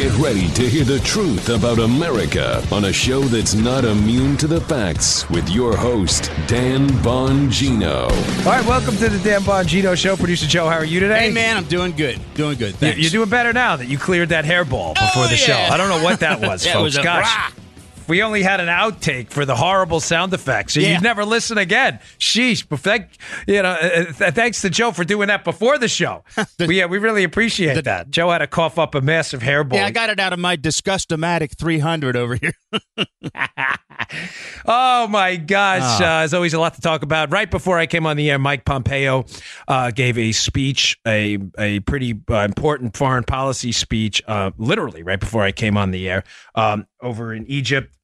Get ready to hear the truth about America on a show that's not immune to the facts with your host, Dan Bongino. All right, welcome to the Dan Bongino Show. Producer Joe, how are you today? Hey, man, I'm doing good. Doing good. You- Thanks. You're doing better now that you cleared that hairball before Oh, the show. I don't know what that was, Yeah, it folks. was a Gosh, rah. We only had an outtake for the horrible sound effects, so Yeah. you'd never listen again. Sheesh! But thank you know, uh, th- thanks to Joe for doing that before the show. we, yeah, we really appreciate The- that. Joe had to cough up a massive hairball. Yeah, I got it out of my Disgustomatic 300 over here. Oh my gosh! Ah. Uh, there's always a lot to talk about. Right before I came on the air, Mike Pompeo uh, gave a speech, a a pretty uh, important foreign policy speech, uh, literally right before I came on the air um, over in Egypt.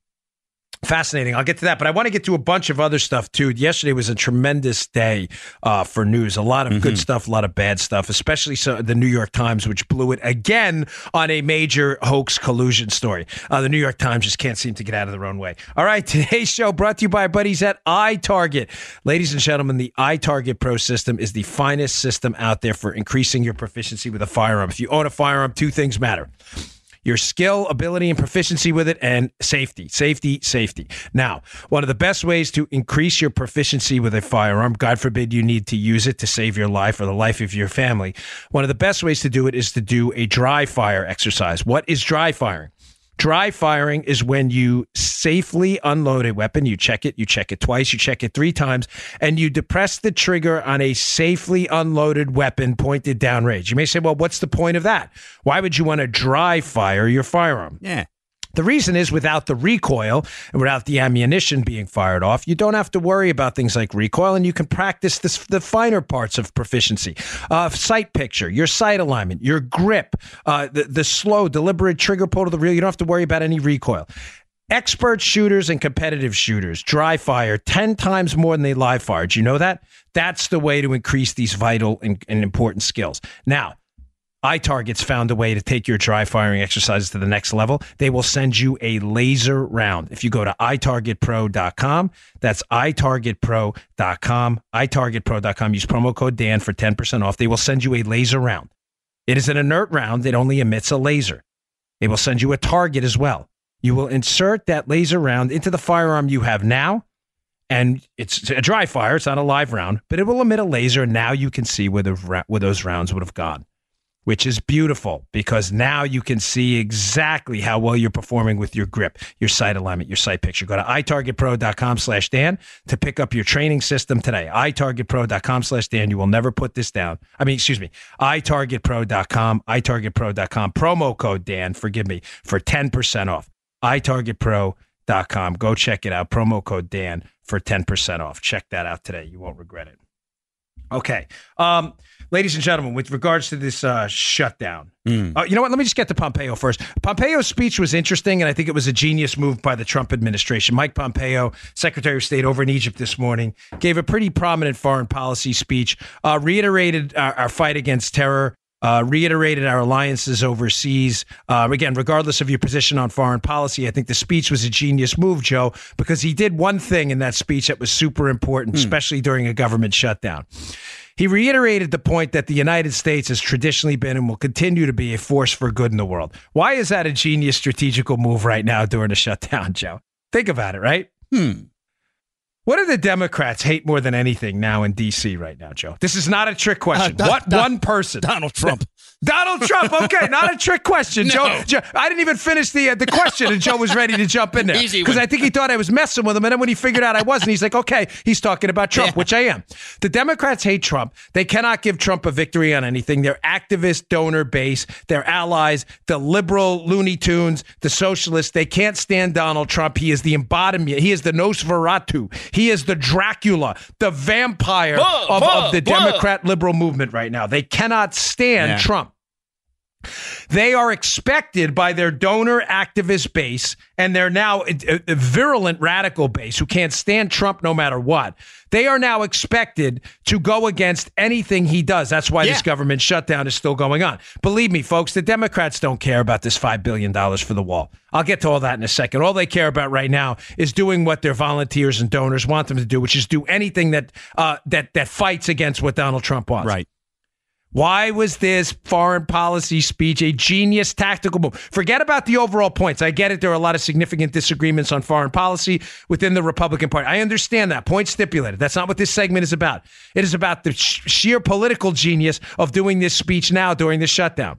Fascinating. I'll get to that, but I want to get to a bunch of other stuff too. Yesterday was a tremendous day uh, for news. A lot of good stuff, a lot of bad stuff, especially so, the New York Times, which blew it again on a major hoax collusion story. Uh, the New York Times just can't seem to get out of their own way. All right, today's show brought to you by our buddies at iTarget. Ladies and gentlemen, the iTarget Pro system is the finest system out there for increasing your proficiency with a firearm. If you own a firearm, two things matter your skill, ability, and proficiency with it, and safety, safety, safety. Now, one of the best ways to increase your proficiency with a firearm, God forbid you need to use it to save your life or the life of your family, one of the best ways to do it is to do a dry fire exercise. What is dry firing? Dry firing is when you safely unload a weapon. You check it, you check it twice, you check it three times, and you depress the trigger on a safely unloaded weapon pointed downrange. You may say, well, what's the point of that? Why would you want to dry fire your firearm? yeah. The reason is without the recoil and without the ammunition being fired off, you don't have to worry about things like recoil and you can practice this, the finer parts of proficiency. Uh, sight picture, your sight alignment, your grip, uh, the, the slow, deliberate trigger pull to the reel. You don't have to worry about any recoil. Expert shooters and competitive shooters dry fire 10 times more than they live fire. Do you know that? That's the way to increase these vital and, and important skills. Now, iTarget's found a way to take your dry firing exercises to the next level. They will send you a laser round. If you go to itargetpro.com, that's itargetpro.com, itargetpro.com, use promo code Dan for 10% off. They will send you a laser round. It is an inert round that only emits a laser. They will send you a target as well. You will insert that laser round into the firearm you have now, and it's a dry fire. It's not a live round, but it will emit a laser. And now you can see where, the, where those rounds would have gone which is beautiful because now you can see exactly how well you're performing with your grip, your sight alignment, your sight picture. Go to itargetpro.com slash Dan to pick up your training system today. itargetpro.com slash Dan. You will never put this down. I mean, excuse me, itargetpro.com, itargetpro.com, promo code Dan, forgive me, for 10% off. itargetpro.com. Go check it out. Promo code Dan for 10% off. Check that out today. You won't regret it. Okay. Um, ladies and gentlemen, with regards to this uh, shutdown, uh, you know what? Let me just get to Pompeo first. Pompeo's speech was interesting, and I think it was a genius move by the Trump administration. Mike Pompeo, Secretary of State over in Egypt this morning, gave a pretty prominent foreign policy speech, uh, reiterated our, our fight against terror. Uh, reiterated our alliances overseas. Uh, again, regardless of your position on foreign policy, I think the speech was a genius move, Joe, because he did one thing in that speech that was super important, especially during a government shutdown. He reiterated the point that the United States has traditionally been and will continue to be a force for good in the world. Why is that a genius strategical move right now during a shutdown, Joe? Think about it, right? Hmm. What do the Democrats hate more than anything now in D.C. right now, Joe? This is not a trick question. Uh, Don- what Don- one person? Donald Trump. Donald Trump. Okay, not a trick question, Joe, No. Joe. I didn't even finish the uh, the question, and Joe was ready to jump in there because. I think he thought I was messing with him, and then when he figured out I wasn't, he's like, "Okay, he's talking about Trump," Yeah. which I am. The Democrats hate Trump. They cannot give Trump a victory on anything. Their activist donor base, their allies, the liberal Looney Tunes, the socialists, they can't stand Donald Trump. He is the embodiment. He is the Nosferatu. He is the Dracula, the vampire of, of the. Democrat liberal movement right now. They cannot stand Yeah. Trump. They are expected by their donor activist base and their now uh, uh, virulent radical base who can't stand Trump no matter what. They are now expected to go against anything he does. That's why this government shutdown is still going on. Believe me, folks, the Democrats don't care about this $5 billion for the wall. I'll get to all that in a second. All they care about right now is doing what their volunteers and donors want them to do, which is do anything that uh, that that fights against what Donald Trump wants. Right. Why was this foreign policy speech a genius tactical move? Forget about the overall points. I get it. There are a lot of significant disagreements on foreign policy within the Republican Party. I understand that. Point stipulated. That's not what this segment is about. It is about the sheer political genius of doing this speech now during the shutdown.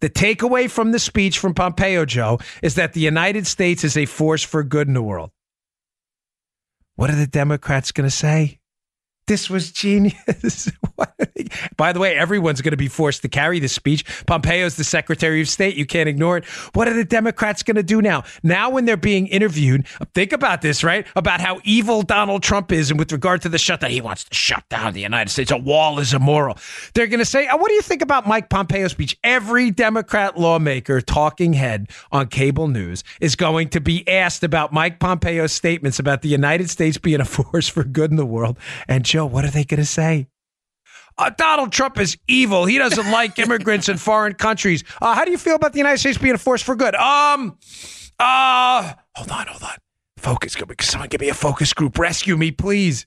The takeaway from the speech from Pompeo, Joe, is that the United States is a force for good in the world. What are the Democrats going to say? This was genius. By the way, everyone's going to be forced to carry this speech. Pompeo's the Secretary of State. You can't ignore it. What are the Democrats going to do now? Now, when they're being interviewed, think about this, right? About how evil Donald Trump is, and with regard to the shutdown, he wants to shut down the United States. A wall is immoral. They're going to say, oh, "What do you think about Mike Pompeo's speech?" Every Democrat lawmaker, talking head on cable news, is going to be asked about Mike Pompeo's statements about the United States being a force for good in the world. And Joe, what are they going to say? Uh, Donald Trump is evil. He doesn't like immigrants in foreign countries. Uh, how do you feel about the United States being a force for good? Um, uh, hold on, hold on. Focus. Someone give me a focus group. Rescue me, please.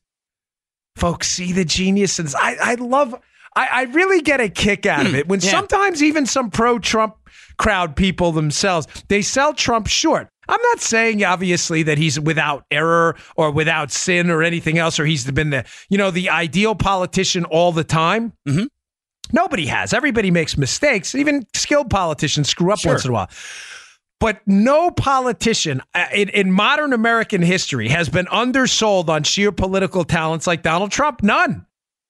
Folks, see the genius. And I, I love, I, I really get a kick out of it when yeah. sometimes even some pro Trump crowd people themselves, they sell Trump short. I'm not saying obviously that he's without error or without sin or anything else, or he's been the you know the ideal politician all the time. Mm-hmm. Nobody has. Everybody makes mistakes. Even skilled politicians screw up sure. once in a while. But no politician uh, in, in modern American history has been undersold on sheer political talents like Donald Trump. None.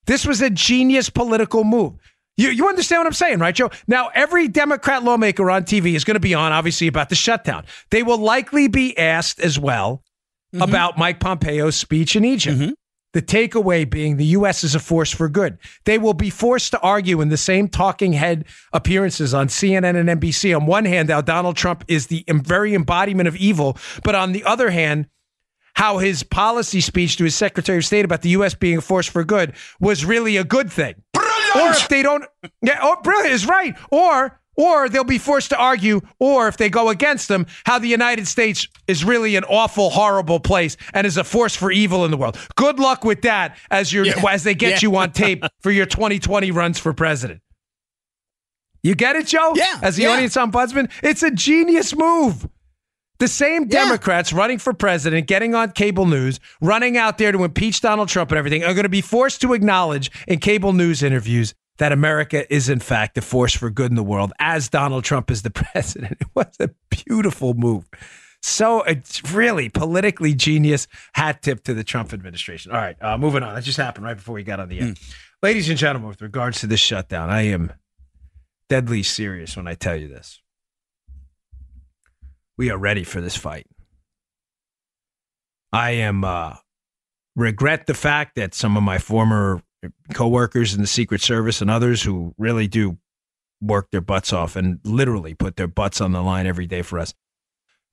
This was a genius political move. You, you understand what I'm saying, right, Joe? Now, every Democrat lawmaker on TV is going to be on, obviously, about the shutdown. They will likely be asked as well mm-hmm. about Mike Pompeo's speech in Egypt. Mm-hmm. The takeaway being the U.S. is a force for good. They will be forced to argue in the same talking head appearances on CNN and NBC. On one hand, how Donald Trump is the very embodiment of evil, but on the other hand, how his policy speech to his Secretary of State about the U.S. being a force for good was really a good thing. Or if they don't, yeah, oh, brilliant is right. Or or they'll be forced to argue, or if they go against them, how the United States is really an awful, horrible place and is a force for evil in the world. Good luck with that as you yeah. as they get yeah. you on tape for your 2020 runs for president. You get it, Joe? Yeah. As the yeah. audience ombudsman, it's a genius move. The same Democrats yeah. running for president, getting on cable news, running out there to impeach Donald Trump and everything, are going to be forced to acknowledge in cable news interviews that America is, in fact, a force for good in the world, as Donald Trump is the president. It was a beautiful move. So it's really politically genius. Hat tip to the Trump administration. All right, uh, moving on. That just happened right before we got on the air. Mm. Ladies and gentlemen, with regards to this shutdown, I am deadly serious when I tell you this we are ready for this fight. I am uh, regret the fact that some of my former coworkers in the Secret Service and others who really do work their butts off and literally put their butts on the line every day for us,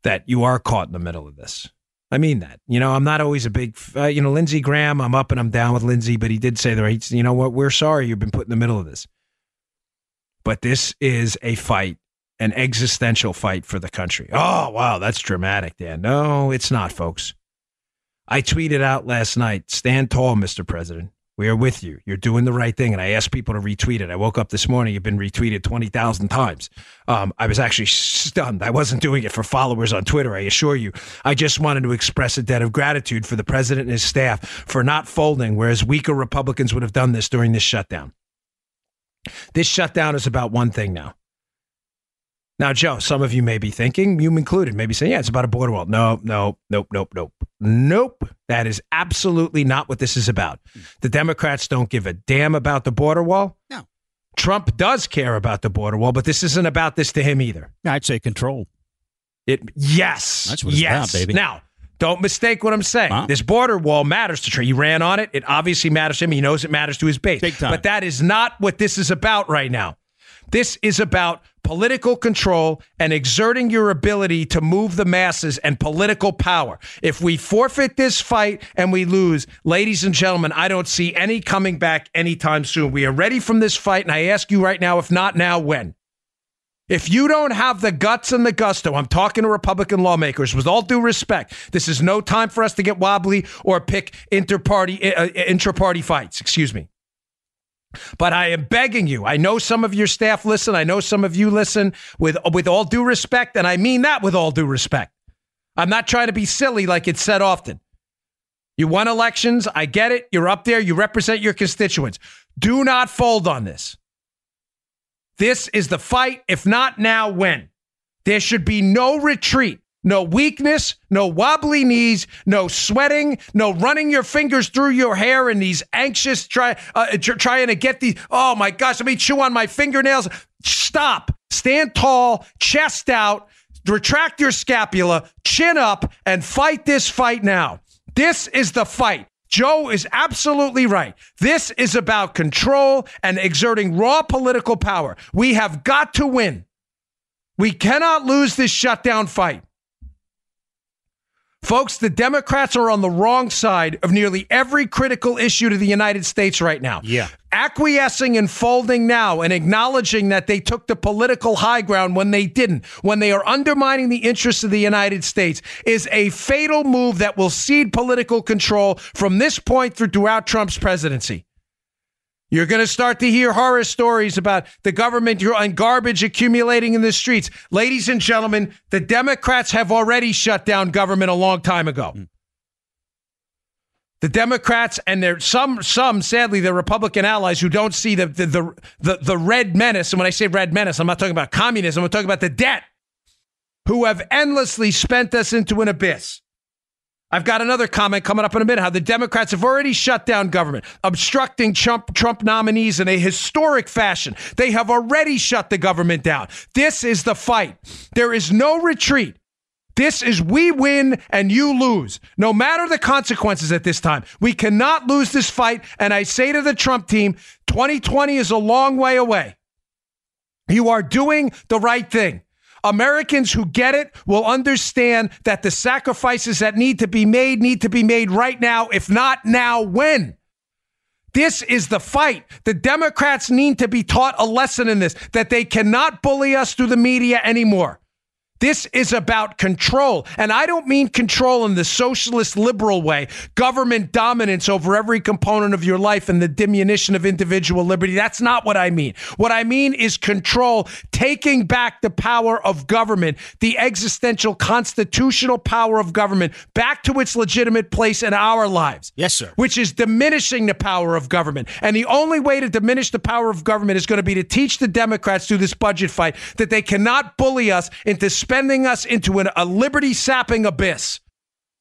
that you are caught in the middle of this. I mean that. You know, I'm not always a big, uh, you know, Lindsey Graham. I'm up and I'm down with Lindsey, but he did say that. You know what? We're sorry you've been put in the middle of this. But this is a fight an existential fight for the country. Oh, wow, that's dramatic, Dan. No, it's not, folks. I tweeted out last night stand tall, Mr. President. We are with you. You're doing the right thing. And I asked people to retweet it. I woke up this morning, you've been retweeted 20,000 times. Um, I was actually stunned. I wasn't doing it for followers on Twitter, I assure you. I just wanted to express a debt of gratitude for the president and his staff for not folding, whereas weaker Republicans would have done this during this shutdown. This shutdown is about one thing now now, Joe, some of you may be thinking, you included, maybe saying, yeah, it's about a border wall. No, no, nope, nope, nope. Nope. That is absolutely not what this is about. The Democrats don't give a damn about the border wall. No. Trump does care about the border wall, but this isn't about this to him either. I'd say control. It yes. That's what it's yes. about, baby. Now, don't mistake what I'm saying. Huh? This border wall matters to Trump. He ran on it. It obviously matters to him. He knows it matters to his base. Big time. But that is not what this is about right now. This is about political control and exerting your ability to move the masses and political power. If we forfeit this fight and we lose, ladies and gentlemen, I don't see any coming back anytime soon. We are ready from this fight, and I ask you right now, if not now, when? If you don't have the guts and the gusto, I'm talking to Republican lawmakers with all due respect. This is no time for us to get wobbly or pick inter-party, uh, uh intra-party fights. Excuse me. But I am begging you. I know some of your staff listen. I know some of you listen with with all due respect, and I mean that with all due respect. I'm not trying to be silly like it's said often. You won elections. I get it. You're up there. You represent your constituents. Do not fold on this. This is the fight. If not now, when? There should be no retreat, no weakness, no wobbly knees, no sweating, no running your fingers through your hair and these anxious try uh, trying to get the oh my gosh, let me chew on my fingernails. Stop. Stand tall, chest out, retract your scapula, chin up, and fight this fight now. This is the fight. Joe is absolutely right. This is about control and exerting raw political power. We have got to win. We cannot lose this shutdown fight. Folks, the Democrats are on the wrong side of nearly every critical issue to the United States right now. Yeah. Acquiescing and folding now and acknowledging that they took the political high ground when they didn't, when they are undermining the interests of the United States, is a fatal move that will cede political control from this point through throughout Trump's presidency. You're going to start to hear horror stories about the government and garbage accumulating in the streets. Ladies and gentlemen, the Democrats have already shut down government a long time ago. Mm. The Democrats and their some some sadly the Republican allies who don't see the the, the the the red menace. And when I say red menace, I'm not talking about communism. I'm talking about the debt. Who have endlessly spent us into an abyss. I've got another comment coming up in a minute how the Democrats have already shut down government, obstructing Trump, Trump nominees in a historic fashion. They have already shut the government down. This is the fight. There is no retreat. This is we win and you lose. No matter the consequences at this time, we cannot lose this fight. And I say to the Trump team 2020 is a long way away. You are doing the right thing. Americans who get it will understand that the sacrifices that need to be made need to be made right now. If not now, when? This is the fight. The Democrats need to be taught a lesson in this that they cannot bully us through the media anymore. This is about control. And I don't mean control in the socialist liberal way, government dominance over every component of your life and the diminution of individual liberty. That's not what I mean. What I mean is control, taking back the power of government, the existential constitutional power of government back to its legitimate place in our lives. Yes, sir. Which is diminishing the power of government. And the only way to diminish the power of government is going to be to teach the Democrats through this budget fight that they cannot bully us into spending us into an, a liberty sapping abyss.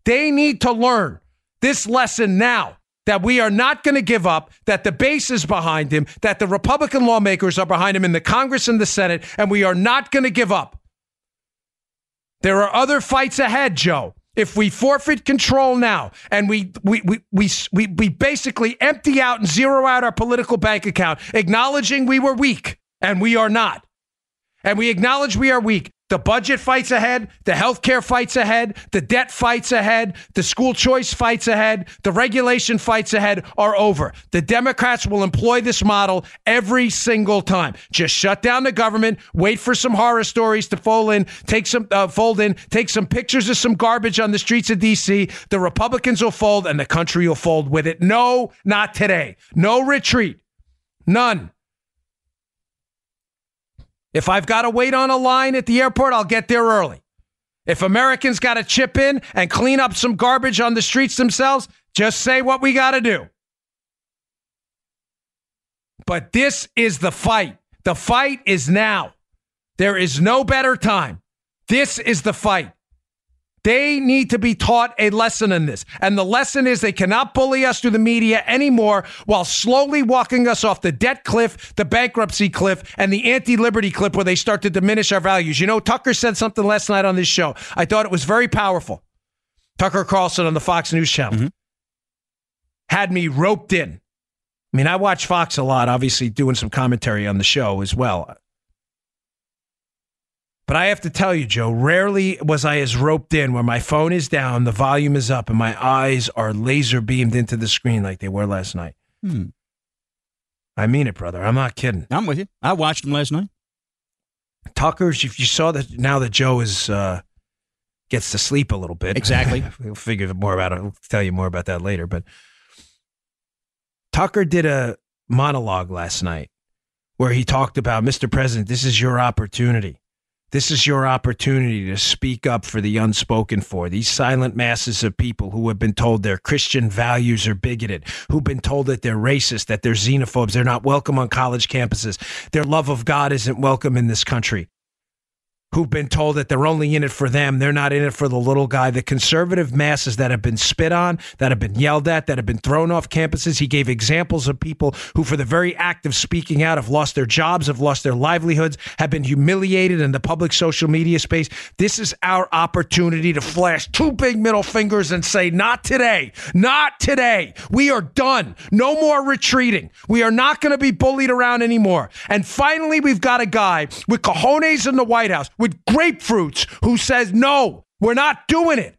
They need to learn this lesson now that we are not going to give up, that the base is behind him, that the Republican lawmakers are behind him in the Congress and the Senate, and we are not going to give up. There are other fights ahead, Joe. If we forfeit control now and we, we, we, we, we, we basically empty out and zero out our political bank account, acknowledging we were weak, and we are not, and we acknowledge we are weak, the budget fights ahead, the healthcare fights ahead, the debt fights ahead, the school choice fights ahead, the regulation fights ahead are over. The Democrats will employ this model every single time. Just shut down the government, wait for some horror stories to fold in, take some uh, fold in, take some pictures of some garbage on the streets of DC. The Republicans will fold and the country will fold with it. No, not today. No retreat. None. If I've got to wait on a line at the airport, I'll get there early. If Americans got to chip in and clean up some garbage on the streets themselves, just say what we got to do. But this is the fight. The fight is now. There is no better time. This is the fight. They need to be taught a lesson in this. And the lesson is they cannot bully us through the media anymore while slowly walking us off the debt cliff, the bankruptcy cliff, and the anti liberty cliff where they start to diminish our values. You know, Tucker said something last night on this show. I thought it was very powerful. Tucker Carlson on the Fox News channel mm-hmm. had me roped in. I mean, I watch Fox a lot, obviously doing some commentary on the show as well. But I have to tell you, Joe, rarely was I as roped in where my phone is down, the volume is up, and my eyes are laser beamed into the screen like they were last night. Hmm. I mean it, brother. I'm not kidding. I'm with you. I watched him last night. Tucker's, if you saw that now that Joe is uh, gets to sleep a little bit. Exactly. we'll figure more about it. I'll tell you more about that later. But Tucker did a monologue last night where he talked about, Mr. President, this is your opportunity. This is your opportunity to speak up for the unspoken for, these silent masses of people who have been told their Christian values are bigoted, who've been told that they're racist, that they're xenophobes, they're not welcome on college campuses, their love of God isn't welcome in this country who've been told that they're only in it for them. They're not in it for the little guy. The conservative masses that have been spit on, that have been yelled at, that have been thrown off campuses. He gave examples of people who, for the very act of speaking out, have lost their jobs, have lost their livelihoods, have been humiliated in the public social media space. This is our opportunity to flash two big middle fingers and say, not today, not today. We are done. No more retreating. We are not going to be bullied around anymore. And finally, we've got a guy with cojones in the White House with grapefruits who says, no, we're not doing it.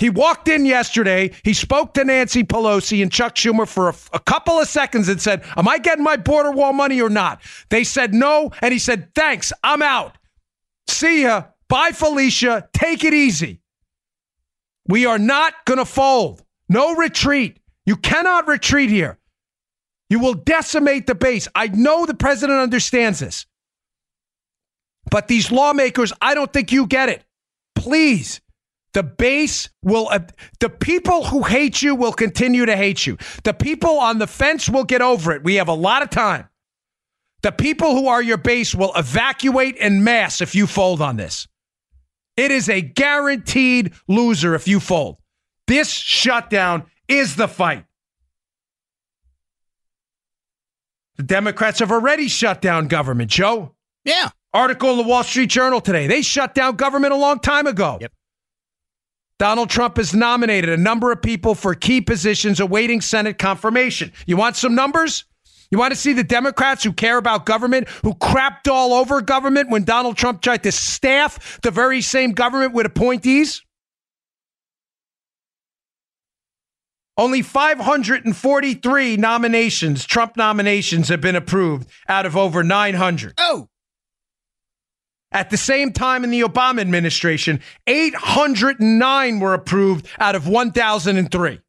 He walked in yesterday. He spoke to Nancy Pelosi and Chuck Schumer for a, couple of seconds and said, Am I getting my border wall money or not? They said no. And he said, Thanks. I'm out. See ya. Bye, Felicia. Take it easy. We are not going to fold. No retreat. You cannot retreat here. You will decimate the base. I know the president understands this. But these lawmakers, I don't think you get it. Please. The base will, uh, the people who hate you will continue to hate you. The people on the fence will get over it. We have a lot of time. The people who are your base will evacuate en masse if you fold on this. It is a guaranteed loser if you fold. This shutdown is the fight. The Democrats have already shut down government, Joe. Yeah. Article in the Wall Street Journal today. They shut down government a long time ago. Yep. Donald Trump has nominated a number of people for key positions awaiting Senate confirmation. You want some numbers? You want to see the Democrats who care about government, who crapped all over government when Donald Trump tried to staff the very same government with appointees? Only 543 nominations, Trump nominations, have been approved out of over 900. Oh. At the same time in the Obama administration, 809 were approved out of 1,003.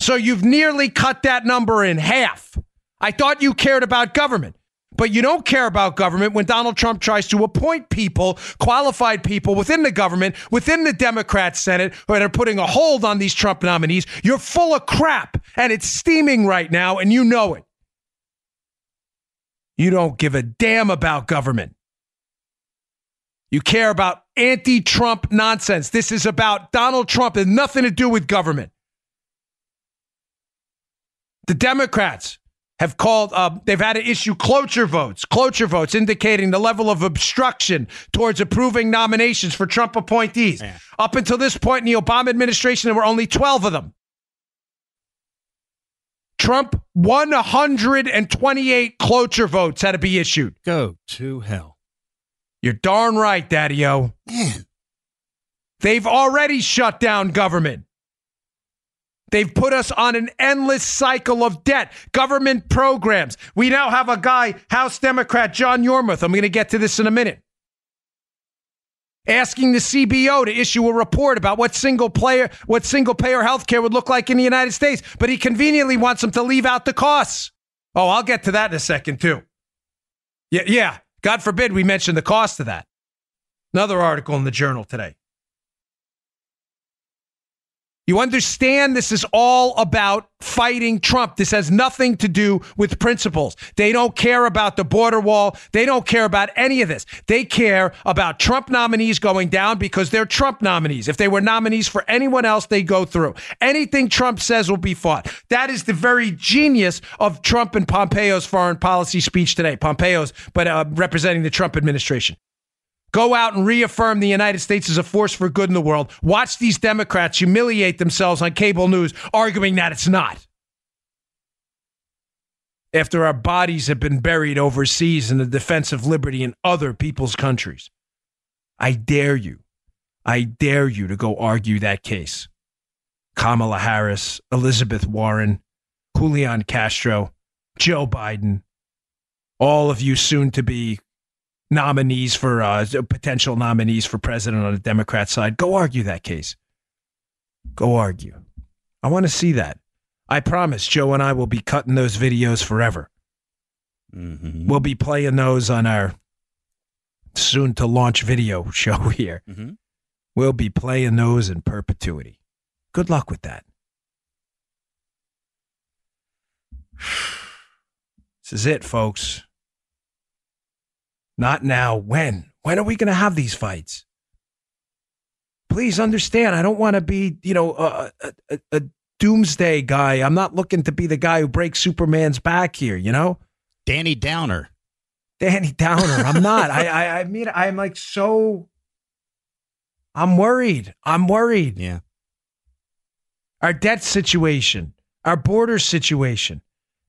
So you've nearly cut that number in half. I thought you cared about government, but you don't care about government when Donald Trump tries to appoint people, qualified people within the government, within the Democrat Senate, who are putting a hold on these Trump nominees. You're full of crap, and it's steaming right now, and you know it. You don't give a damn about government. You care about anti Trump nonsense. This is about Donald Trump. It has nothing to do with government. The Democrats have called, uh, they've had to issue cloture votes, cloture votes indicating the level of obstruction towards approving nominations for Trump appointees. Yeah. Up until this point in the Obama administration, there were only 12 of them. Trump 128 cloture votes had to be issued. Go to hell. You're darn right, Daddy O. Man. They've already shut down government. They've put us on an endless cycle of debt, government programs. We now have a guy, House Democrat John Yarmuth. I'm going to get to this in a minute. Asking the CBO to issue a report about what single player, what single payer healthcare would look like in the United States, but he conveniently wants them to leave out the costs. Oh, I'll get to that in a second too. Yeah, yeah. God forbid we mention the cost of that. Another article in the journal today. You understand this is all about fighting Trump. This has nothing to do with principles. They don't care about the border wall. They don't care about any of this. They care about Trump nominees going down because they're Trump nominees. If they were nominees for anyone else, they go through. Anything Trump says will be fought. That is the very genius of Trump and Pompeo's foreign policy speech today. Pompeo's, but uh, representing the Trump administration. Go out and reaffirm the United States as a force for good in the world. Watch these Democrats humiliate themselves on cable news, arguing that it's not. After our bodies have been buried overseas in the defense of liberty in other people's countries. I dare you, I dare you to go argue that case. Kamala Harris, Elizabeth Warren, Julian Castro, Joe Biden, all of you soon to be nominees for uh, potential nominees for president on the Democrat side. Go argue that case. Go argue. I want to see that. I promise Joe and I will be cutting those videos forever. Mm-hmm. We'll be playing those on our soon to launch video show here. Mhm. We'll be playing those in perpetuity. Good luck with that. This is it, folks. Not now. When? When are we going to have these fights? Please understand, I don't want to be, you know, a, a, a, a doomsday guy. I'm not looking to be the guy who breaks Superman's back here, you know? Danny Downer. Danny Downer. I'm not. I, I I mean I'm like so I'm worried. I'm worried. Yeah. Our debt situation, our border situation,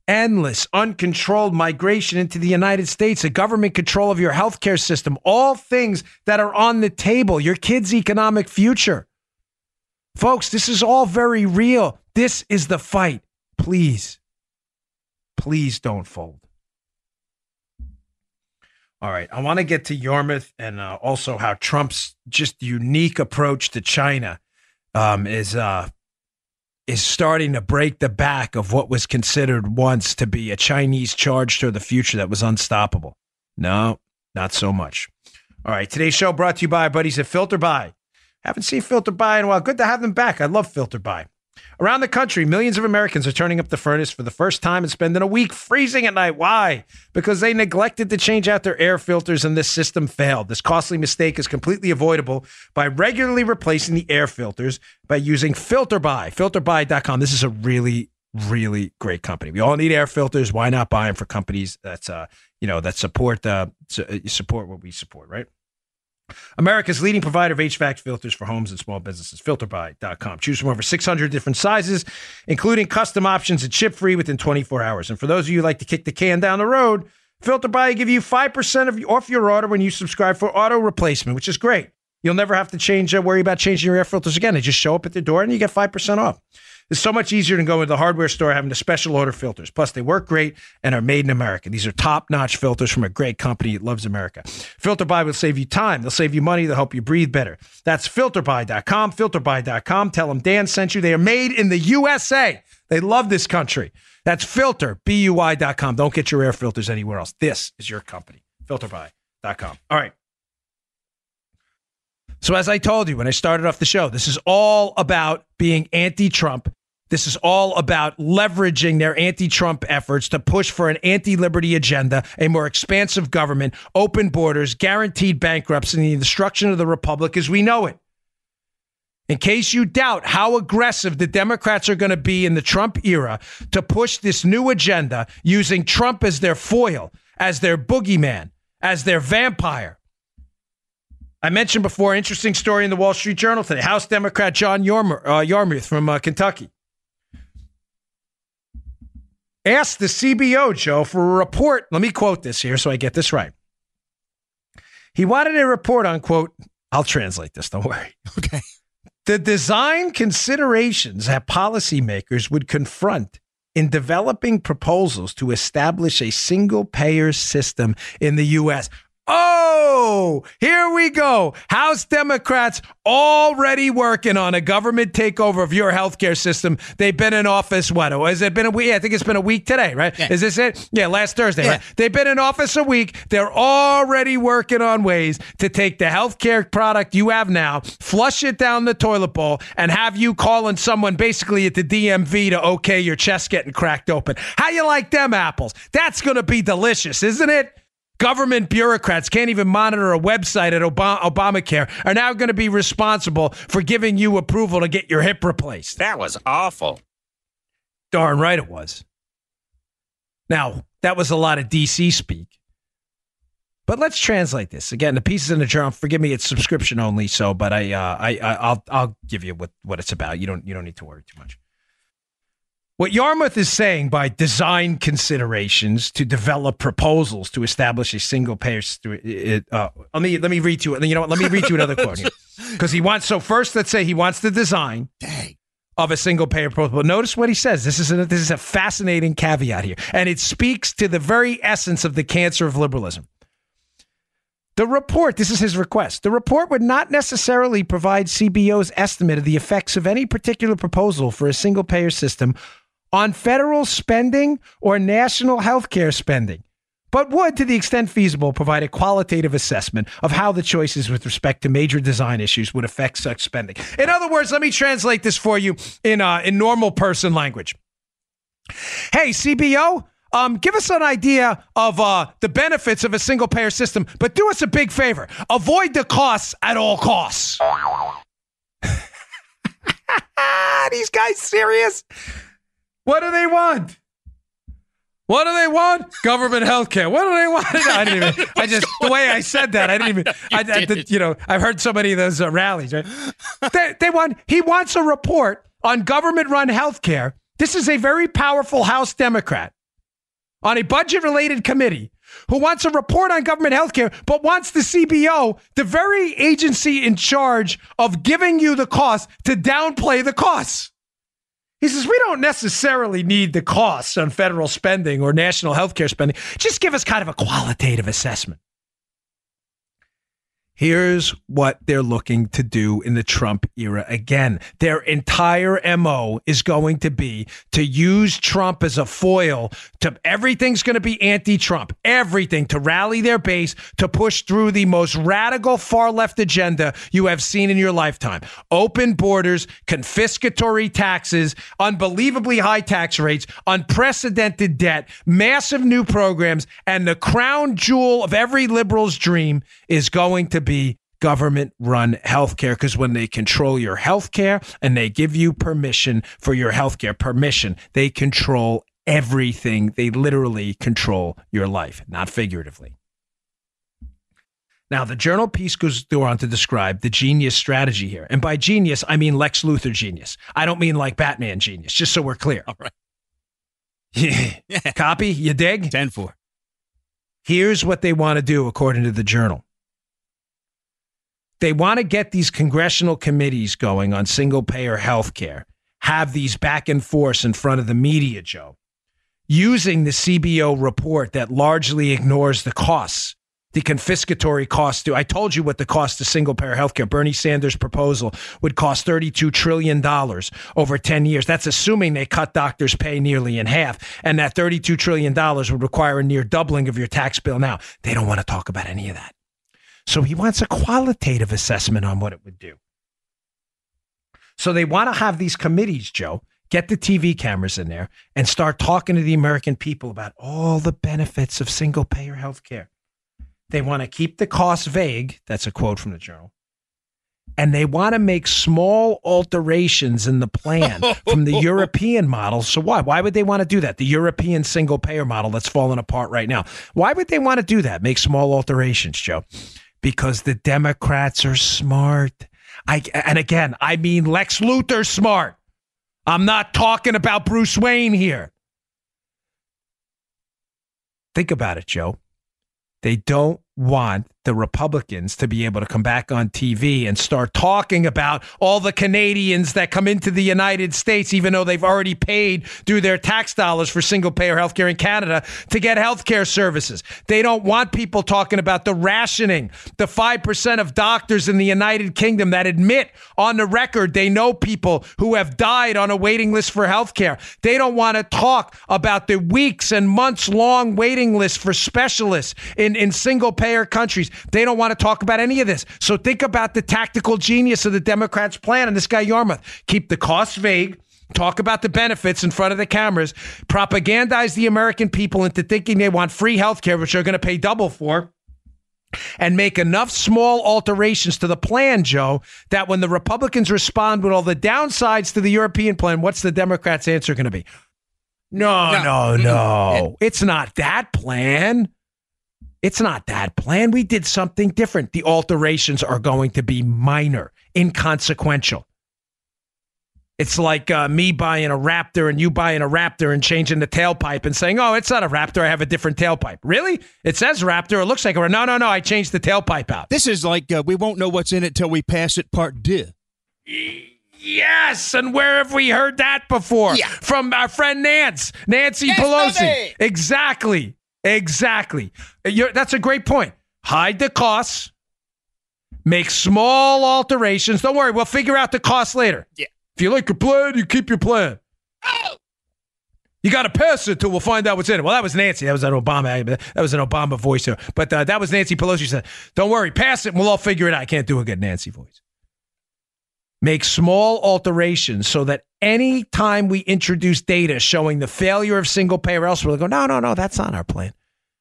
endless, uncontrolled migration into the United States, a government control of your healthcare system, all things that are on the table, your kids' economic future. Folks, this is all very real. This is the fight. Please, please don't fold. All right. I want to get to Yarmuth and uh, also how Trump's just unique approach to China um, is uh, is starting to break the back of what was considered once to be a Chinese charge to the future that was unstoppable. No, not so much. All right. Today's show brought to you by buddies at FilterBuy. Haven't seen FilterBuy in a while. Good to have them back. I love FilterBuy. Around the country, millions of Americans are turning up the furnace for the first time and spending a week freezing at night. Why? Because they neglected to change out their air filters and this system failed. This costly mistake is completely avoidable by regularly replacing the air filters by using FilterBuy, filterbuy.com. This is a really really great company. We all need air filters. Why not buy them for companies that's uh, you know, that support uh, support what we support, right? America's leading provider of HVAC filters for homes and small businesses, filterbuy.com. Choose from over 600 different sizes, including custom options and ship free within 24 hours. And for those of you who like to kick the can down the road, FilterBuy give you 5% of, off your order when you subscribe for auto replacement, which is great. You'll never have to change, uh, worry about changing your air filters again. They just show up at the door and you get 5% off. It's so much easier than going to the hardware store having to special order filters. Plus, they work great and are made in America. These are top notch filters from a great company that loves America. FilterBuy will save you time. They'll save you money. They'll help you breathe better. That's filterbuy.com. Filterbuy.com. Tell them Dan sent you. They are made in the USA. They love this country. That's filter, B-U-Y.com. Don't get your air filters anywhere else. This is your company. Filterbuy.com. All right. So, as I told you when I started off the show, this is all about being anti Trump. This is all about leveraging their anti Trump efforts to push for an anti liberty agenda, a more expansive government, open borders, guaranteed bankruptcy, and the destruction of the republic as we know it. In case you doubt how aggressive the Democrats are going to be in the Trump era to push this new agenda using Trump as their foil, as their boogeyman, as their vampire, I mentioned before, an interesting story in the Wall Street Journal today. House Democrat John Yarmuth, uh, from uh, Kentucky asked the CBO, Joe, for a report. Let me quote this here so I get this right. He wanted a report on, quote, I'll translate this, don't worry. Okay. The design considerations that policymakers would confront in developing proposals to establish a single payer system in the U.S. Oh, here we go. House Democrats already working on a government takeover of your healthcare system. They've been in office, what? Oh, has it been a week? I think it's been a week today, right? Yeah. Is this it? Yeah, last Thursday, Yeah. right? They've been in office a week. They're already working on ways to take the healthcare product you have now, flush it down the toilet bowl, and have you calling someone basically at the DMV to okay your chest getting cracked open. How you like them apples? That's going to be delicious, isn't it? Government bureaucrats can't even monitor a website at Obama- Obamacare are now going to be responsible for giving you approval to get your hip replaced. That was awful. Darn right it was. Now, that was a lot of DC speak. But let's translate this again. The pieces in the journal. Forgive me, it's subscription only. So, but I, uh, I, I, I'll, I'll give you what, what it's about. You don't, you don't need to worry too much. What Yarmuth is saying by design considerations to develop proposals to establish a single payer. st- It, uh, let me let me read to you. You know what? Let me read you another quote here because he wants. So first, let's say he wants the design Dang. of a single payer proposal. But notice what he says. This is a, this is a fascinating caveat here, and it speaks to the very essence of the cancer of liberalism. The report, this is his request. The report would not necessarily provide CBO's estimate of the effects of any particular proposal for a single payer system on federal spending or national health care spending, but would, to the extent feasible, provide a qualitative assessment of how the choices with respect to major design issues would affect such spending. In other words, let me translate this for you in uh, in normal person language. Hey, CBO, um, give us an idea of uh, the benefits of a single payer system, but do us a big favor avoid the costs at all costs. These guys serious? What do they want? What do they want? Government health care. What do they want? I didn't even. I just the way I said that. I didn't even. I, I, you know, I've heard so many of those uh, rallies. Right? They, they want. He wants a report on government-run health care. This is a very powerful House Democrat on a budget-related committee who wants a report on government health care, but wants the CBO, the very agency in charge of giving you the cost, to downplay the costs. He says, we don't necessarily need the costs on federal spending or national healthcare spending. Just give us kind of a qualitative assessment. Here's what they're looking to do in the Trump era again. Their entire MO is going to be to use Trump as a foil to everything's going to be anti Trump, everything to rally their base to push through the most radical far left agenda you have seen in your lifetime. Open borders, confiscatory taxes, unbelievably high tax rates, unprecedented debt, massive new programs, and the crown jewel of every liberal's dream is going to be government run healthcare because when they control your healthcare and they give you permission for your healthcare permission, they control everything. They literally control your life, not figuratively. Now, the journal piece goes on to describe the genius strategy here. And by genius, I mean Lex Luthor genius. I don't mean like Batman genius, just so we're clear. All right. yeah. Copy? You dig? 10 4. Here's what they want to do, according to the journal. They want to get these congressional committees going on single payer health care, have these back and forth in front of the media, Joe, using the CBO report that largely ignores the costs the confiscatory cost to I told you what the cost of single payer healthcare. Bernie Sanders' proposal would cost $32 trillion over 10 years. That's assuming they cut doctors' pay nearly in half. And that $32 trillion would require a near doubling of your tax bill now. They don't want to talk about any of that. So he wants a qualitative assessment on what it would do. So they want to have these committees, Joe, get the TV cameras in there and start talking to the American people about all the benefits of single payer health care. They want to keep the costs vague. That's a quote from the journal. And they want to make small alterations in the plan from the European model. So, why? Why would they want to do that? The European single payer model that's falling apart right now. Why would they want to do that? Make small alterations, Joe? Because the Democrats are smart. I and again, I mean Lex Luthor smart. I'm not talking about Bruce Wayne here. Think about it, Joe. They don't want the Republicans to be able to come back on TV and start talking about all the Canadians that come into the United States, even though they've already paid through their tax dollars for single payer healthcare in Canada to get healthcare services. They don't want people talking about the rationing, the 5% of doctors in the United Kingdom that admit on the record they know people who have died on a waiting list for healthcare. They don't want to talk about the weeks and months long waiting list for specialists in, in single payer countries. They don't want to talk about any of this. So think about the tactical genius of the Democrats' plan and this guy Yarmuth. Keep the costs vague talk about the benefits in front of the cameras, propagandize the American people into thinking they want free health care, which they're going to pay double for, and make enough small alterations to the plan, Joe, that when the Republicans respond with all the downsides to the European plan, what's the Democrats' answer going to be? No, no, no. no. It's not that plan. It's not that plan. We did something different. The alterations are going to be minor, inconsequential. It's like uh, me buying a Raptor and you buying a Raptor and changing the tailpipe and saying, "Oh, it's not a Raptor. I have a different tailpipe." Really? It says Raptor. It looks like a no, no, no. I changed the tailpipe out. This is like uh, we won't know what's in it till we pass it part deux. Yes, and where have we heard that before? Yeah. From our friend Nance, Nancy Yes, Pelosi. baby. Exactly. Exactly. You're, that's a great point. Hide the costs, make small alterations. Don't worry, we'll figure out the cost later. Yeah. If you like your plan, you keep your plan. You got to pass it till we'll find out what's in it. Well, that was Nancy. That was an Obama. That was an Obama voice. But uh, that was Nancy Pelosi said, "Don't worry, pass it, and we'll all figure it out." I can't do a good Nancy voice. Make small alterations so that any time we introduce data showing the failure of single payer elsewhere, they'll go, "No, no, no, that's not our plan.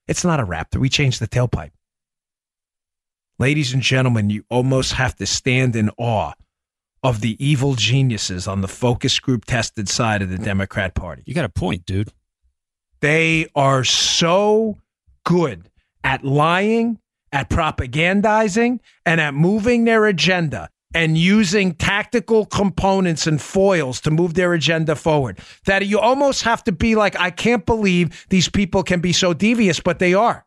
It's not a Raptor. We changed the tailpipe." Ladies and gentlemen, you almost have to stand in awe of the evil geniuses on the focus group tested side of the Democrat Party. You got a point, dude. They are so good at lying, at propagandizing, and at moving their agenda and using tactical components and foils to move their agenda forward that you almost have to be like, I can't believe these people can be so devious, but they are.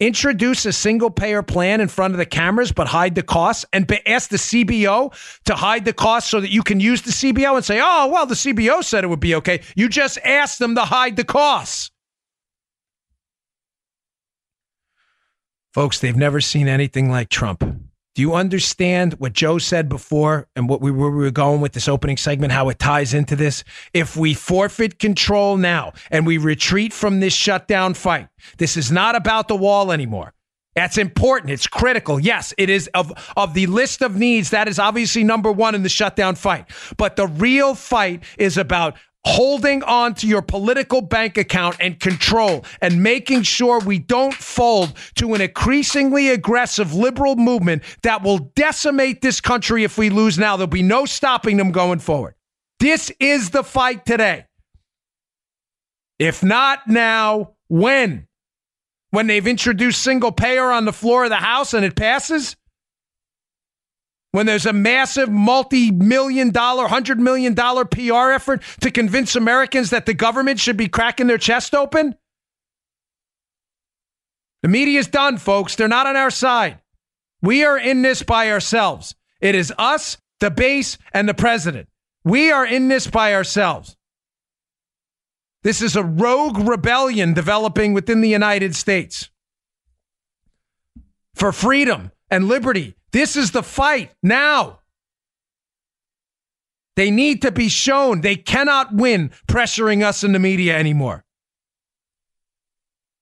Introduce a single payer plan in front of the cameras, but hide the costs and ask the CBO to hide the costs so that you can use the CBO and say, oh, well, the CBO said it would be okay. You just asked them to hide the costs. Folks, they've never seen anything like Trump. Do you understand what Joe said before and what we were, we were going with this opening segment, how it ties into this? If we forfeit control now and we retreat from this shutdown fight, this is not about the wall anymore. That's important. It's critical. Yes, it is of, of the list of needs. That is obviously number one in the shutdown fight. But the real fight is about holding on to your political bank account and control and making sure we don't fold to an increasingly aggressive liberal movement that will decimate this country if we lose now. There'll be no stopping them going forward. This is the fight today. If not now, when? When they've introduced single payer on the floor of the House and it passes? When there's a massive multi million dollar, hundred million dollar PR effort to convince Americans that the government should be cracking their chest open? The media's done, folks. They're not on our side. We are in this by ourselves. It is us, the base, and the president. We are in this by ourselves. This is a rogue rebellion developing within the United States for freedom and liberty this is the fight now. They need to be shown they cannot win pressuring us in the media anymore.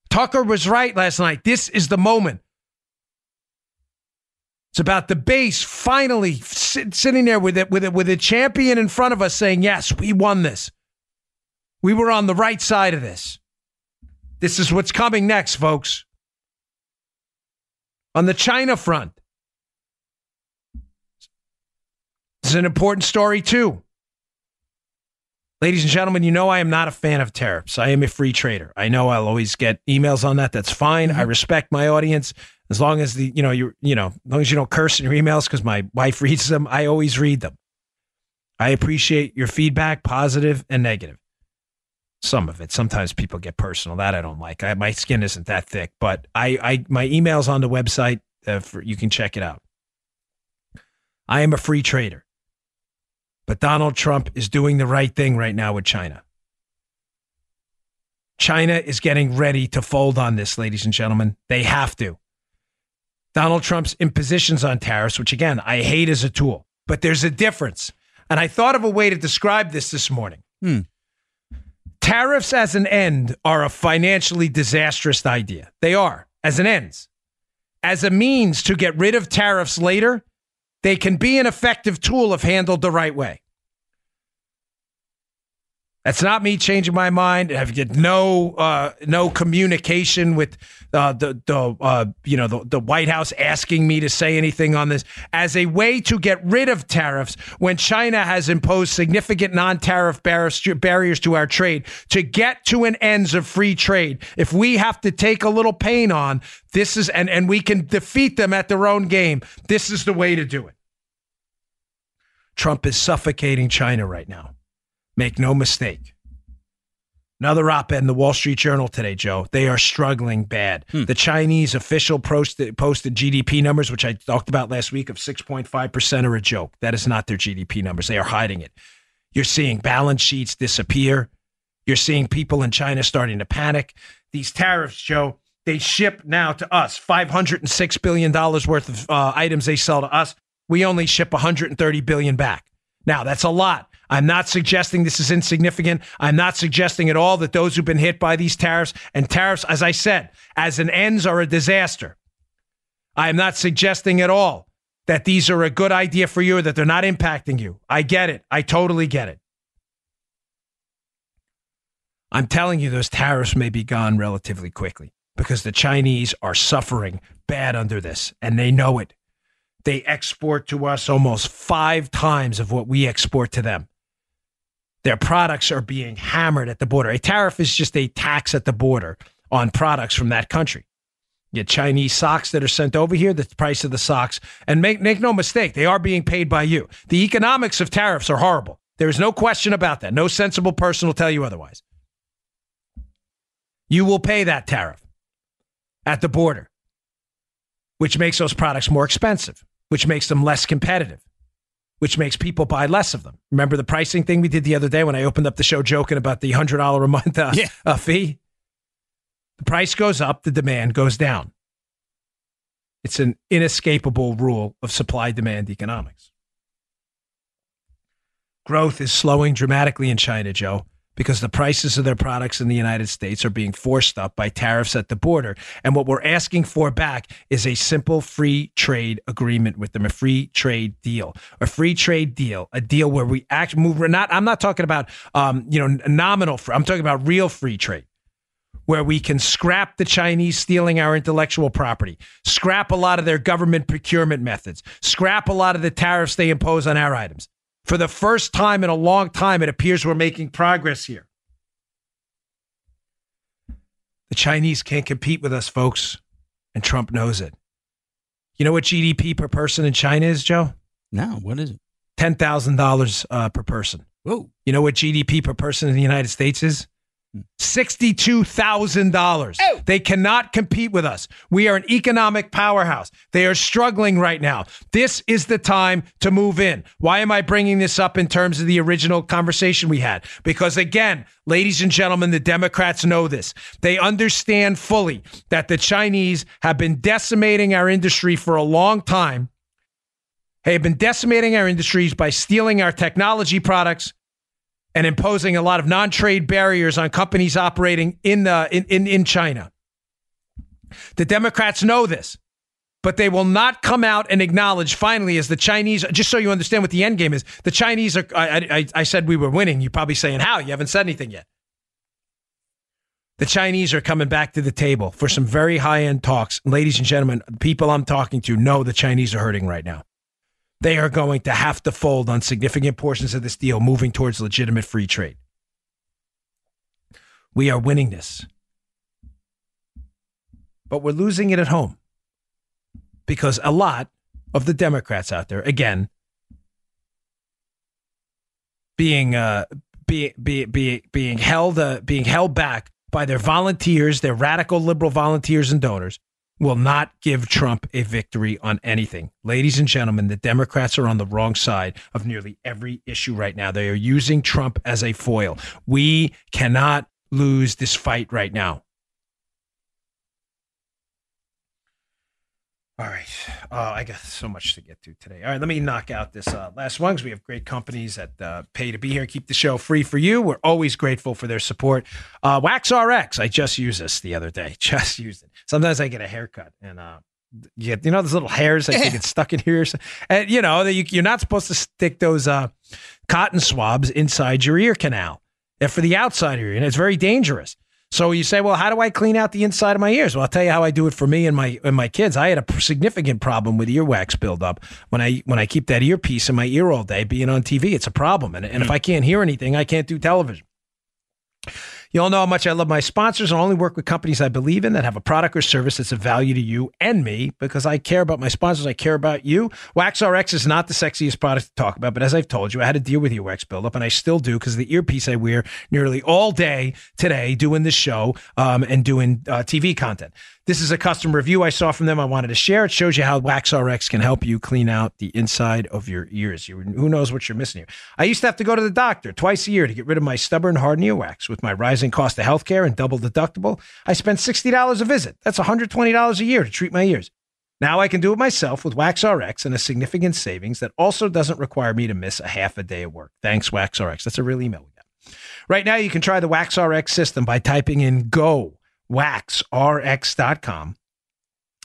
Tucker was right last night. This is the moment. It's about the base finally sit, sitting there with it, with it, with a champion in front of us saying, "Yes, we won this. We were on the right side of this. This is what's coming next, folks." On the China front, This is an important story, too. Ladies and gentlemen, you know I am not a fan of tariffs. I am a free trader. I know I'll always get emails on that. That's fine. Mm-hmm. I respect my audience as long as the you know you you know as long as you don't curse in your emails because my wife reads them. I always read them. I appreciate your feedback, positive and negative. Some of it. Sometimes people get personal. That I don't like. I, my skin isn't that thick, but I, I my emails on the website. Uh, for, you can check it out. I am a free trader. But Donald Trump is doing the right thing right now with China. China is getting ready to fold on this, ladies and gentlemen. They have to. Donald Trump's impositions on tariffs, which again, I hate as a tool, but there's a difference. And I thought of a way to describe this this morning. Hmm. Tariffs as an end are a financially disastrous idea. They are, as an ends. As a means to get rid of tariffs later, they can be an effective tool if handled the right way. That's not me changing my mind. I've get no uh, no communication with uh, the the uh, you know the, the White House asking me to say anything on this as a way to get rid of tariffs when China has imposed significant non-tariff barriers to our trade to get to an ends of free trade. If we have to take a little pain on this is and and we can defeat them at their own game. This is the way to do it. Trump is suffocating China right now. Make no mistake. Another op ed in the Wall Street Journal today, Joe. They are struggling bad. Hmm. The Chinese official posted, posted GDP numbers, which I talked about last week, of 6.5% are a joke. That is not their GDP numbers. They are hiding it. You're seeing balance sheets disappear. You're seeing people in China starting to panic. These tariffs, Joe, they ship now to us $506 billion worth of uh, items they sell to us. We only ship 130 billion back. Now, that's a lot. I'm not suggesting this is insignificant. I'm not suggesting at all that those who've been hit by these tariffs and tariffs, as I said, as an ends are a disaster. I am not suggesting at all that these are a good idea for you or that they're not impacting you. I get it. I totally get it. I'm telling you, those tariffs may be gone relatively quickly because the Chinese are suffering bad under this and they know it. They export to us almost five times of what we export to them. Their products are being hammered at the border. A tariff is just a tax at the border on products from that country. You get Chinese socks that are sent over here, the price of the socks. And make, make no mistake, they are being paid by you. The economics of tariffs are horrible. There is no question about that. No sensible person will tell you otherwise. You will pay that tariff at the border, which makes those products more expensive, which makes them less competitive, which makes people buy less of them. Remember the pricing thing we did the other day when I opened up the show joking about the $100 a month uh, yeah. uh, fee? The price goes up, the demand goes down. It's an inescapable rule of supply demand economics. Growth is slowing dramatically in China, Joe because the prices of their products in the United States are being forced up by tariffs at the border. And what we're asking for back is a simple free trade agreement with them, a free trade deal, a free trade deal, a deal where we actually move. We're not. I'm not talking about um, you know nominal. I'm talking about real free trade. Where we can scrap the Chinese stealing our intellectual property, scrap a lot of their government procurement methods, scrap a lot of the tariffs they impose on our items. For the first time in a long time, it appears we're making progress here. The Chinese can't compete with us, folks, and Trump knows it. You know what GDP per person in China is, Joe? No, what is it? $10,000 uh, per person. Whoa. You know what GDP per person in the United States is? $62,000. Oh. They cannot compete with us. We are an economic powerhouse. They are struggling right now. This is the time to move in. Why am I bringing this up in terms of the original conversation we had? Because again, ladies and gentlemen, the Democrats know this. They understand fully that the Chinese have been decimating our industry for a long time. They have been decimating our industries by stealing our technology products, and imposing a lot of non-trade barriers on companies operating in the in, in, in China. The Democrats know this, but they will not come out and acknowledge finally as the Chinese, just so you understand what the end game is. The Chinese are, I, I, I said we were winning. You're probably saying, how? You haven't said anything yet. The Chinese are coming back to the table for some very high end talks. Ladies and gentlemen, people I'm talking to know the Chinese are hurting right now they are going to have to fold on significant portions of this deal moving towards legitimate free trade. We are winning this. But we're losing it at home because a lot of the Democrats out there, again, being uh, be, be, be, being held uh, being held back by their volunteers, their radical liberal volunteers and donors, will not give Trump a victory on anything. Ladies and gentlemen, the Democrats are on the wrong side of nearly every issue right now. They are using Trump as a foil. We cannot lose this fight right now. All right. Uh, I got so much to get to today. All right, let me knock out this uh, last one because we have great companies that uh, pay to be here and keep the show free for you. We're always grateful for their support. Uh, WaxRx, I just used this the other day. Just used it. Sometimes I get a haircut and uh, you, get, you know those little hairs think it's stuck in here, and you know you, you're not supposed to stick those uh, cotton swabs inside your ear canal. They're for the outside ear, and it's very dangerous. So you say, well, how do I clean out the inside of my ears? Well, I'll tell you how I do it for me and my and my kids. I had a significant problem with earwax buildup when I when I keep that earpiece in my ear all day, being on TV. It's a problem, and, and if hmm. I can't hear anything, I can't do television. You all know how much I love my sponsors. I only work with companies I believe in that have a product or service that's of value to you and me because I care about my sponsors. I care about you. WaxRx is not the sexiest product to talk about, but as I've told you, I had to deal with earwax buildup, and I still do because the earpiece I wear nearly all day today doing this show um, and doing uh, TV content. This is a custom review I saw from them. I wanted to share. It shows you how WaxRx can help you clean out the inside of your ears. You, who knows what you're missing here? I used to have to go to the doctor twice a year to get rid of my stubborn, hardened earwax. With my rising cost of healthcare and double deductible, I spent $60 a visit. That's $120 a year to treat my ears. Now I can do it myself with WaxRx and a significant savings that also doesn't require me to miss a half a day of work. Thanks, WaxRx. That's a real email we got. Right now, you can try the WaxRx system by typing in go waxrx.com.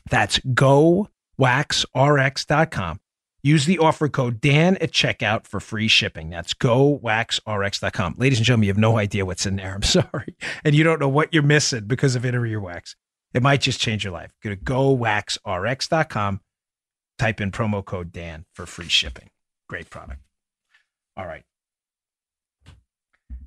That's go waxrx.com. Use the offer code Dan at checkout for free shipping. That's gowaxrx.com. Ladies and gentlemen, you have no idea what's in there. I'm sorry. And you don't know what you're missing because of Inner Ear Wax. It might just change your life. Go to gowaxrx.com. Type in promo code Dan for free shipping. Great product. All right.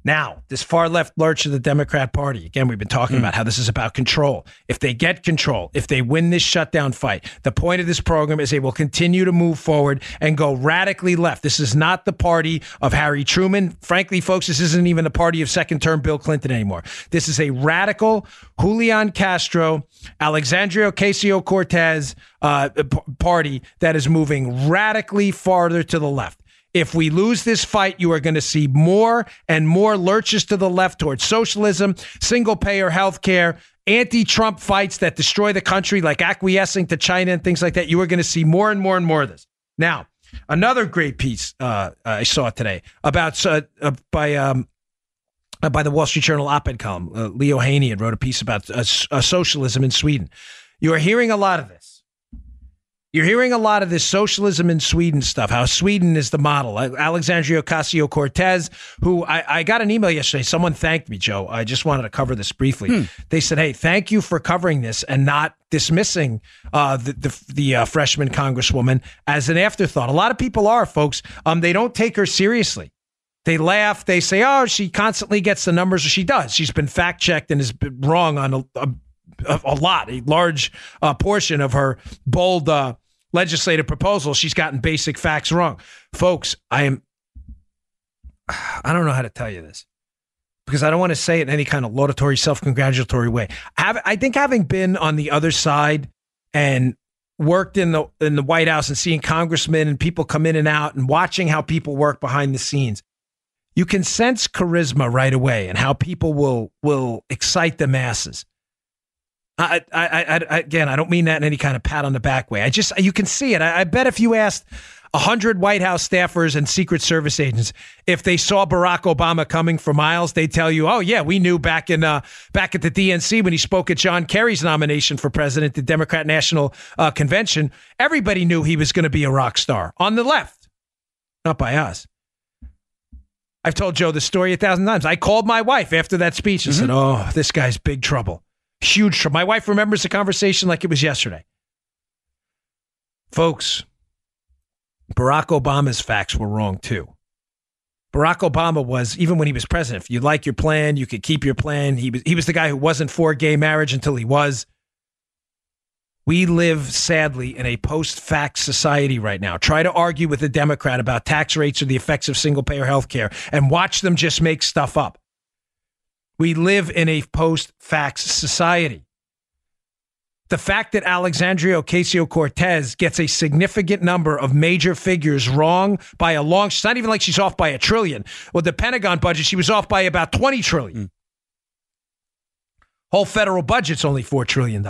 Now, this far left lurch of the Democrat Party, again, we've been talking mm. about how this is about control. If they get control, if they win this shutdown fight, the point of this program is they will continue to move forward and go radically left. This is not the party of Harry Truman. Frankly, folks, this isn't even the party of second term Bill Clinton anymore. This is a radical Julian Castro, Alexandria Ocasio Cortez uh, party that is moving radically farther to the left. If we lose this fight, you are going to see more and more lurches to the left towards socialism, single payer health care, anti Trump fights that destroy the country, like acquiescing to China and things like that. You are going to see more and more and more of this. Now, another great piece uh, I saw today about uh, uh, by um, uh, by the Wall Street Journal op-ed column. Uh, Leo Haney had wrote a piece about uh, socialism in Sweden. You are hearing a lot of this. You're hearing a lot of this socialism in Sweden stuff, how Sweden is the model. Alexandria Ocasio Cortez, who I, I, got an email yesterday. Someone thanked me, Joe. I just wanted to cover this briefly. Hmm. They said, hey, thank you for covering this and not dismissing uh, the, the, the uh, freshman congresswoman as an afterthought. A lot of people are, folks. Um, they don't take her seriously. They laugh. They say, oh, she constantly gets the numbers. She does. She's been fact checked and has been wrong on a, a a, lot, a large uh, portion of her bold uh, legislative proposal. She's gotten basic facts wrong. Folks, I am, I don't know how to tell you this because I don't want to say it in any kind of laudatory, self congratulatory way. I, I think having been on the other side and worked in the in the White House and seeing congressmen and people come in and out and watching how people work behind the scenes, you can sense charisma right away and how people will will excite the masses. I, I, I, again, I don't mean that in any kind of pat on the back way. I just, you can see it. I, I bet if you asked a hundred White House staffers and Secret Service agents, if they saw Barack Obama coming for miles, they'd tell you, "Oh yeah, we knew back in uh, back at the DNC when he spoke at John Kerry's nomination for president, the Democrat National uh, Convention. Everybody knew he was going to be a rock star on the left, not by us." I've told Joe the story a thousand times. I called my wife after that speech and mm-hmm. said, "Oh, this guy's big trouble." Huge trouble. My wife remembers the conversation like it was yesterday. Folks, Barack Obama's facts were wrong too. Barack Obama was, even when he was president, if you like your plan, you could keep your plan. He was, he was the guy who wasn't for gay marriage until he was. We live, sadly, in a post fact society right now. Try to argue with a Democrat about tax rates or the effects of single payer health care and watch them just make stuff up. We live in a post fax society. The fact that Alexandria Ocasio Cortez gets a significant number of major figures wrong by a long, it's not even like she's off by a trillion. With the Pentagon budget, she was off by about 20 trillion. Mm. Whole federal budget's only $4 trillion.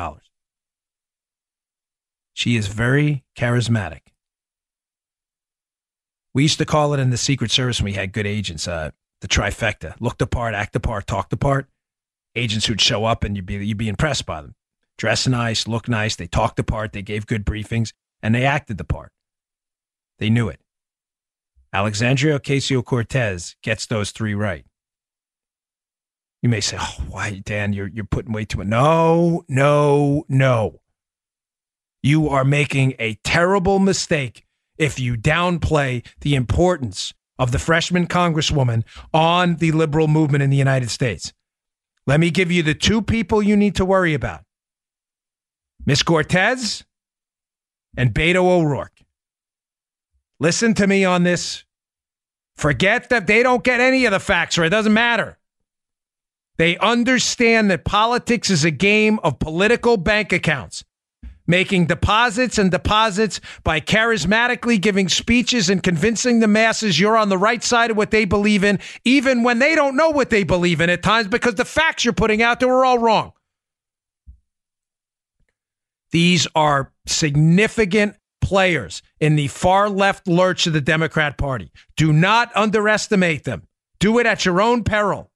She is very charismatic. We used to call it in the Secret Service when we had good agents. Uh, the trifecta look the part, act the part, talk the part. Agents who'd show up and you'd be, you'd be impressed by them. Dress nice, look nice, they talked the part, they gave good briefings, and they acted the part. They knew it. Alexandria Ocasio Cortez gets those three right. You may say, oh, why, Dan, you're, you're putting way too much. No, no, no. You are making a terrible mistake if you downplay the importance of the freshman congresswoman on the liberal movement in the United States. Let me give you the two people you need to worry about Miss Cortez and Beto O'Rourke. Listen to me on this. Forget that they don't get any of the facts or it doesn't matter. They understand that politics is a game of political bank accounts making deposits and deposits by charismatically giving speeches and convincing the masses you're on the right side of what they believe in, even when they don't know what they believe in at times because the facts you're putting out there are all wrong. These are significant players in the far left lurch of the Democrat Party. Do not underestimate them. Do it at your own peril.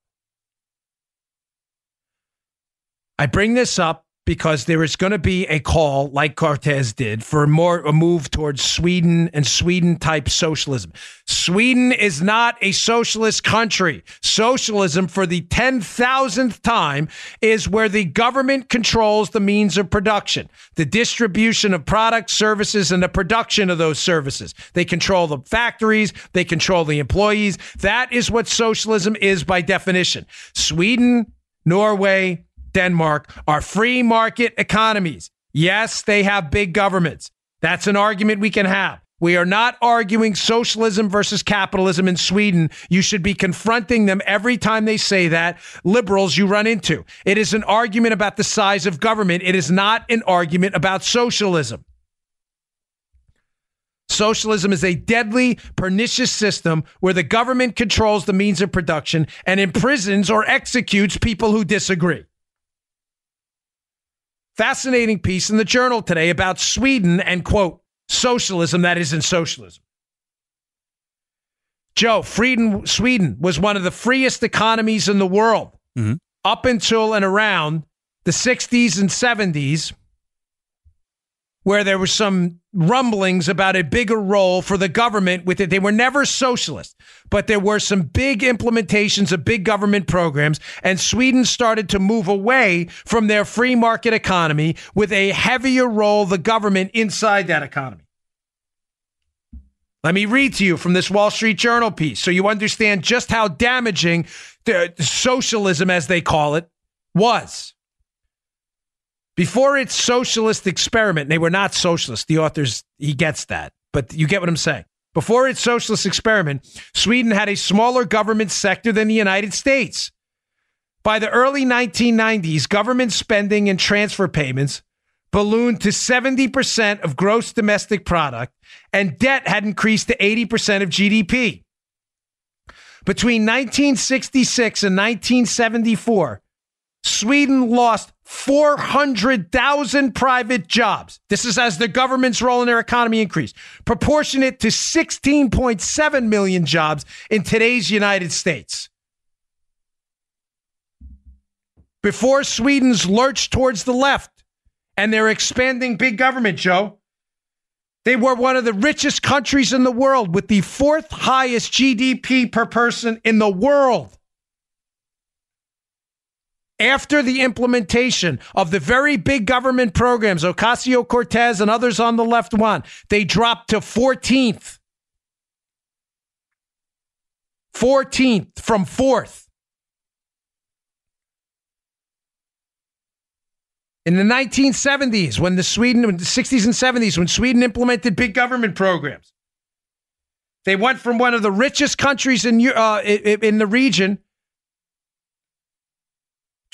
I bring this up because there is going to be a call, like Cortez did, for more a move towards Sweden and Sweden type socialism. Sweden is not a socialist country. Socialism, for the ten thousandth time, is where the government controls the means of production, the distribution of products, services, and the production of those services. They control the factories, they control the employees. That is what socialism is by definition. Sweden, Norway, Denmark are free market economies. Yes, they have big governments. That's an argument we can have. We are not arguing socialism versus capitalism in Sweden. You should be confronting them every time they say that. Liberals you run into. It is an argument about the size of government. It is not an argument about socialism. Socialism is a deadly, pernicious system where the government controls the means of production and imprisons or executes people who disagree. Fascinating piece in the journal today about Sweden and, quote, socialism that isn't socialism. Joe, Sweden, Sweden was one of the freest economies in the world mm-hmm. up until and around the 60s and 70s where there were some rumblings about a bigger role for the government with it. They were never socialist, but there were some big implementations of big government programs, and Sweden started to move away from their free market economy with a heavier role the government inside that economy. Let me read to you from this Wall Street Journal piece so you understand just how damaging the socialism, as they call it, was. Before its socialist experiment, they were not socialist. The authors, he gets that, but you get what I'm saying. Before its socialist experiment, Sweden had a smaller government sector than the United States. By the early 1990s, government spending and transfer payments ballooned to 70% of gross domestic product, and debt had increased to 80% of GDP. Between 1966 and 1974, Sweden lost 400,000 private jobs. This is as the government's role in their economy increased, proportionate to 16.7 million jobs in today's United States. Before Sweden's lurch towards the left and their expanding big government, Joe, they were one of the richest countries in the world with the fourth highest GDP per person in the world after the implementation of the very big government programs Ocasio Cortez and others on the left want, they dropped to 14th. 14th from 4th. In the 1970s, when the Sweden, in the 60s and 70s, when Sweden implemented big government programs, they went from one of the richest countries in uh, in the region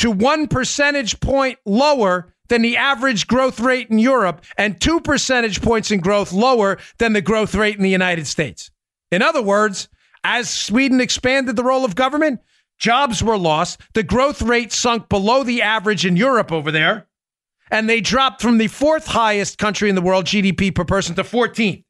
to one percentage point lower than the average growth rate in Europe and two percentage points in growth lower than the growth rate in the United States. In other words, as Sweden expanded the role of government, jobs were lost, the growth rate sunk below the average in Europe over there, and they dropped from the fourth highest country in the world, GDP per person, to 14th.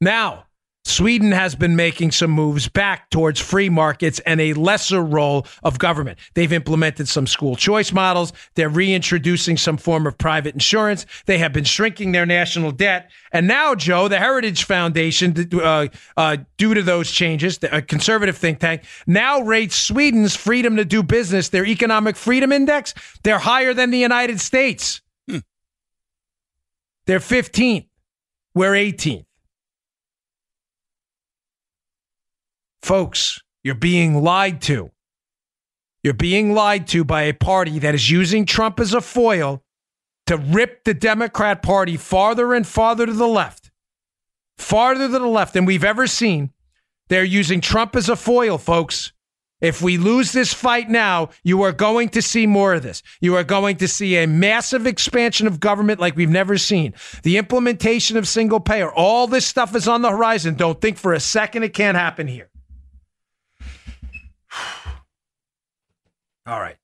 Now, Sweden has been making some moves back towards free markets and a lesser role of government. They've implemented some school choice models. They're reintroducing some form of private insurance. They have been shrinking their national debt. And now, Joe, the Heritage Foundation, uh, uh, due to those changes, a conservative think tank, now rates Sweden's freedom to do business, their economic freedom index, they're higher than the United States. Hmm. They're 15th. We're 18th. Folks, you're being lied to. You're being lied to by a party that is using Trump as a foil to rip the Democrat Party farther and farther to the left, farther to the left than we've ever seen. They're using Trump as a foil, folks. If we lose this fight now, you are going to see more of this. You are going to see a massive expansion of government like we've never seen. The implementation of single payer, all this stuff is on the horizon. Don't think for a second it can't happen here. All right.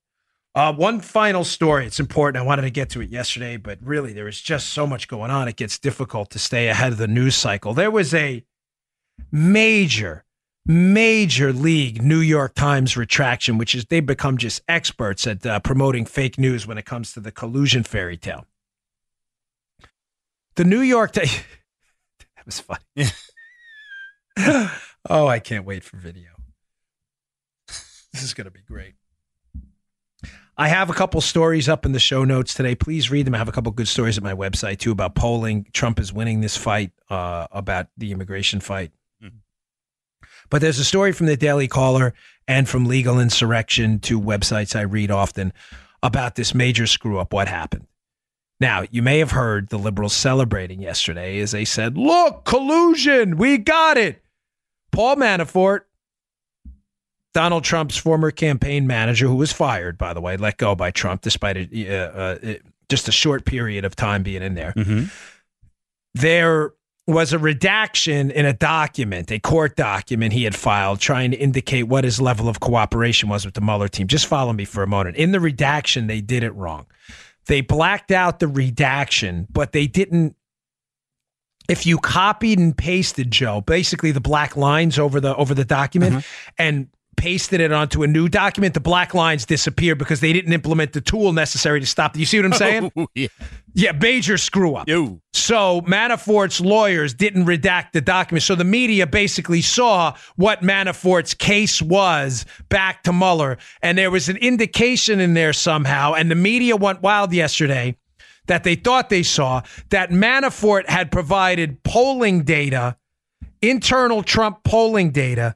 Uh, one final story. It's important. I wanted to get to it yesterday, but really, there is just so much going on. It gets difficult to stay ahead of the news cycle. There was a major, major league New York Times retraction, which is they've become just experts at uh, promoting fake news when it comes to the collusion fairy tale. The New York Times. that was funny. oh, I can't wait for video. This is going to be great. I have a couple stories up in the show notes today. Please read them. I have a couple good stories at my website too about polling. Trump is winning this fight uh, about the immigration fight. Mm-hmm. But there's a story from the Daily Caller and from Legal Insurrection, two websites I read often, about this major screw up. What happened? Now, you may have heard the liberals celebrating yesterday as they said, Look, collusion, we got it. Paul Manafort Donald Trump's former campaign manager, who was fired, by the way, let go by Trump despite a, uh, uh, just a short period of time being in there. Mm-hmm. There was a redaction in a document, a court document he had filed, trying to indicate what his level of cooperation was with the Mueller team. Just follow me for a moment. In the redaction, they did it wrong. They blacked out the redaction, but they didn't if you copied and pasted Joe, basically the black lines over the over the document mm-hmm. and pasted it onto a new document, the black lines disappear because they didn't implement the tool necessary to stop. You see what I'm saying? Oh, yeah. yeah, major screw up. Yo. So Manafort's lawyers didn't redact the document. So the media basically saw what Manafort's case was back to Mueller. And there was an indication in there somehow. And the media went wild yesterday that they thought they saw that Manafort had provided polling data, internal Trump polling data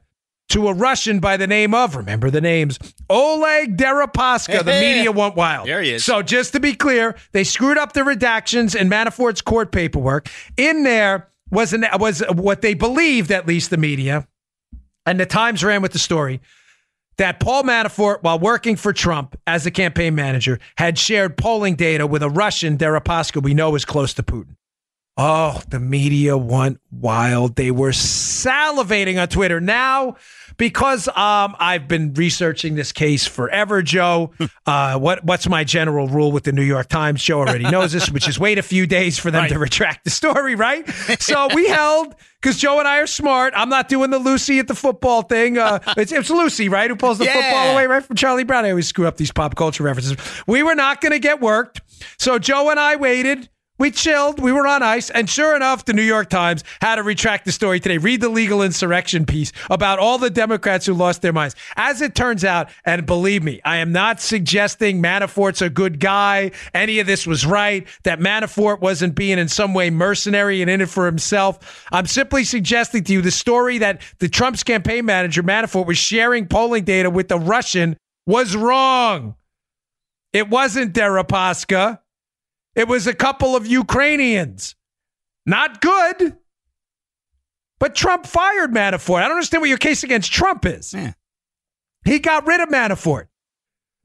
to a Russian by the name of, remember the names, Oleg Deripaska. The media went wild. There he is. So just to be clear, they screwed up the redactions in Manafort's court paperwork. In there was an, was what they believed, at least the media, and the Times ran with the story that Paul Manafort, while working for Trump as a campaign manager, had shared polling data with a Russian, Deripaska, we know is close to Putin. Oh, the media went wild. They were salivating on Twitter. Now, because um, I've been researching this case forever, Joe. Uh, what what's my general rule with the New York Times? Joe already knows this, which is wait a few days for them right. to retract the story, right? So we held because Joe and I are smart. I'm not doing the Lucy at the football thing. Uh, it's, it's Lucy, right, who pulls the yeah. football away right from Charlie Brown. I always screw up these pop culture references. We were not going to get worked, so Joe and I waited we chilled. We were on ice. And sure enough, the New York Times had to retract the story today. Read the legal insurrection piece about all the Democrats who lost their minds. As it turns out, and believe me, I am not suggesting Manafort's a good guy. Any of this was right, that Manafort wasn't being in some way mercenary and in it for himself. I'm simply suggesting to you the story that the Trump's campaign manager, Manafort, was sharing polling data with the Russian was wrong. It wasn't Deripaska. It was a couple of Ukrainians. Not good. But Trump fired Manafort. I don't understand what your case against Trump is. Yeah. He got rid of Manafort.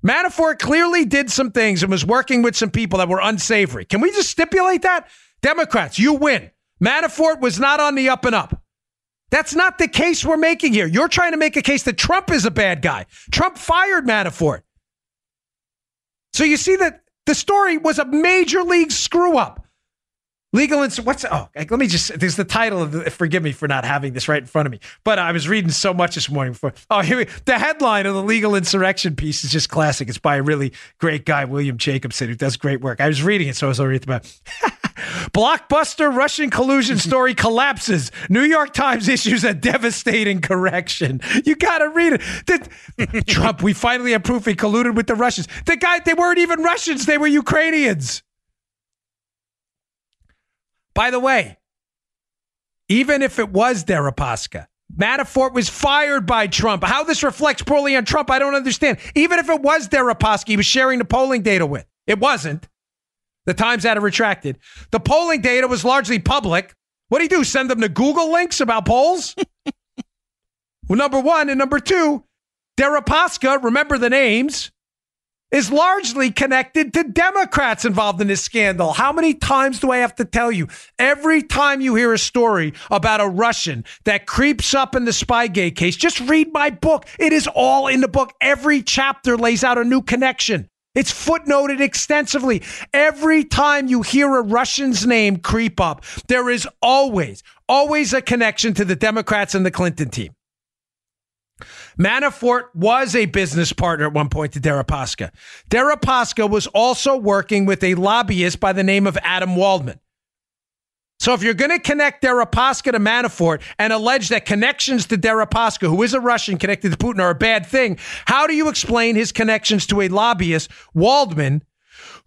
Manafort clearly did some things and was working with some people that were unsavory. Can we just stipulate that? Democrats, you win. Manafort was not on the up and up. That's not the case we're making here. You're trying to make a case that Trump is a bad guy. Trump fired Manafort. So you see that the story was a major league screw up. Legal ins- what's oh let me just there's the title of the, forgive me for not having this right in front of me but I was reading so much this morning for oh here we, the headline of the legal insurrection piece is just classic. It's by a really great guy William Jacobson who does great work. I was reading it so I was already about blockbuster Russian collusion story collapses New York Times issues a devastating correction you gotta read it the, Trump we finally have proof he colluded with the Russians the guy they weren't even Russians they were Ukrainians by the way, even if it was Deripaska, Manafort was fired by Trump. How this reflects poorly on Trump, I don't understand. Even if it was Deripaska, he was sharing the polling data with. It wasn't. The Times had it retracted. The polling data was largely public. What do you do? Send them to Google links about polls? well, number one. And number two, Deripaska, remember the names, is largely connected to Democrats involved in this scandal. How many times do I have to tell you? Every time you hear a story about a Russian that creeps up in the Spygate case, just read my book. It is all in the book. Every chapter lays out a new connection. It's footnoted extensively. Every time you hear a Russian's name creep up, there is always, always a connection to the Democrats and the Clinton team. Manafort was a business partner at one point to Deripaska. Deripaska was also working with a lobbyist by the name of Adam Waldman. So if you're going to connect Deripaska to Manafort and allege that connections to Deripaska, who is a Russian connected to Putin, are a bad thing, how do you explain his connections to a lobbyist, Waldman,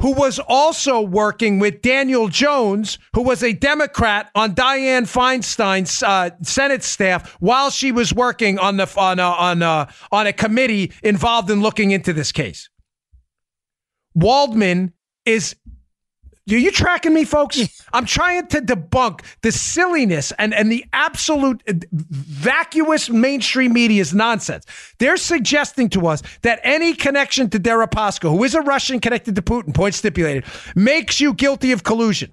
who was also working with Daniel Jones, who was a Democrat on Dianne Feinstein's uh, Senate staff while she was working on the on a, on a, on a committee involved in looking into this case. Waldman is are you tracking me, folks? I'm trying to debunk the silliness and, and the absolute uh, vacuous mainstream media's nonsense. They're suggesting to us that any connection to Deripaska, who is a Russian connected to Putin, point stipulated, makes you guilty of collusion.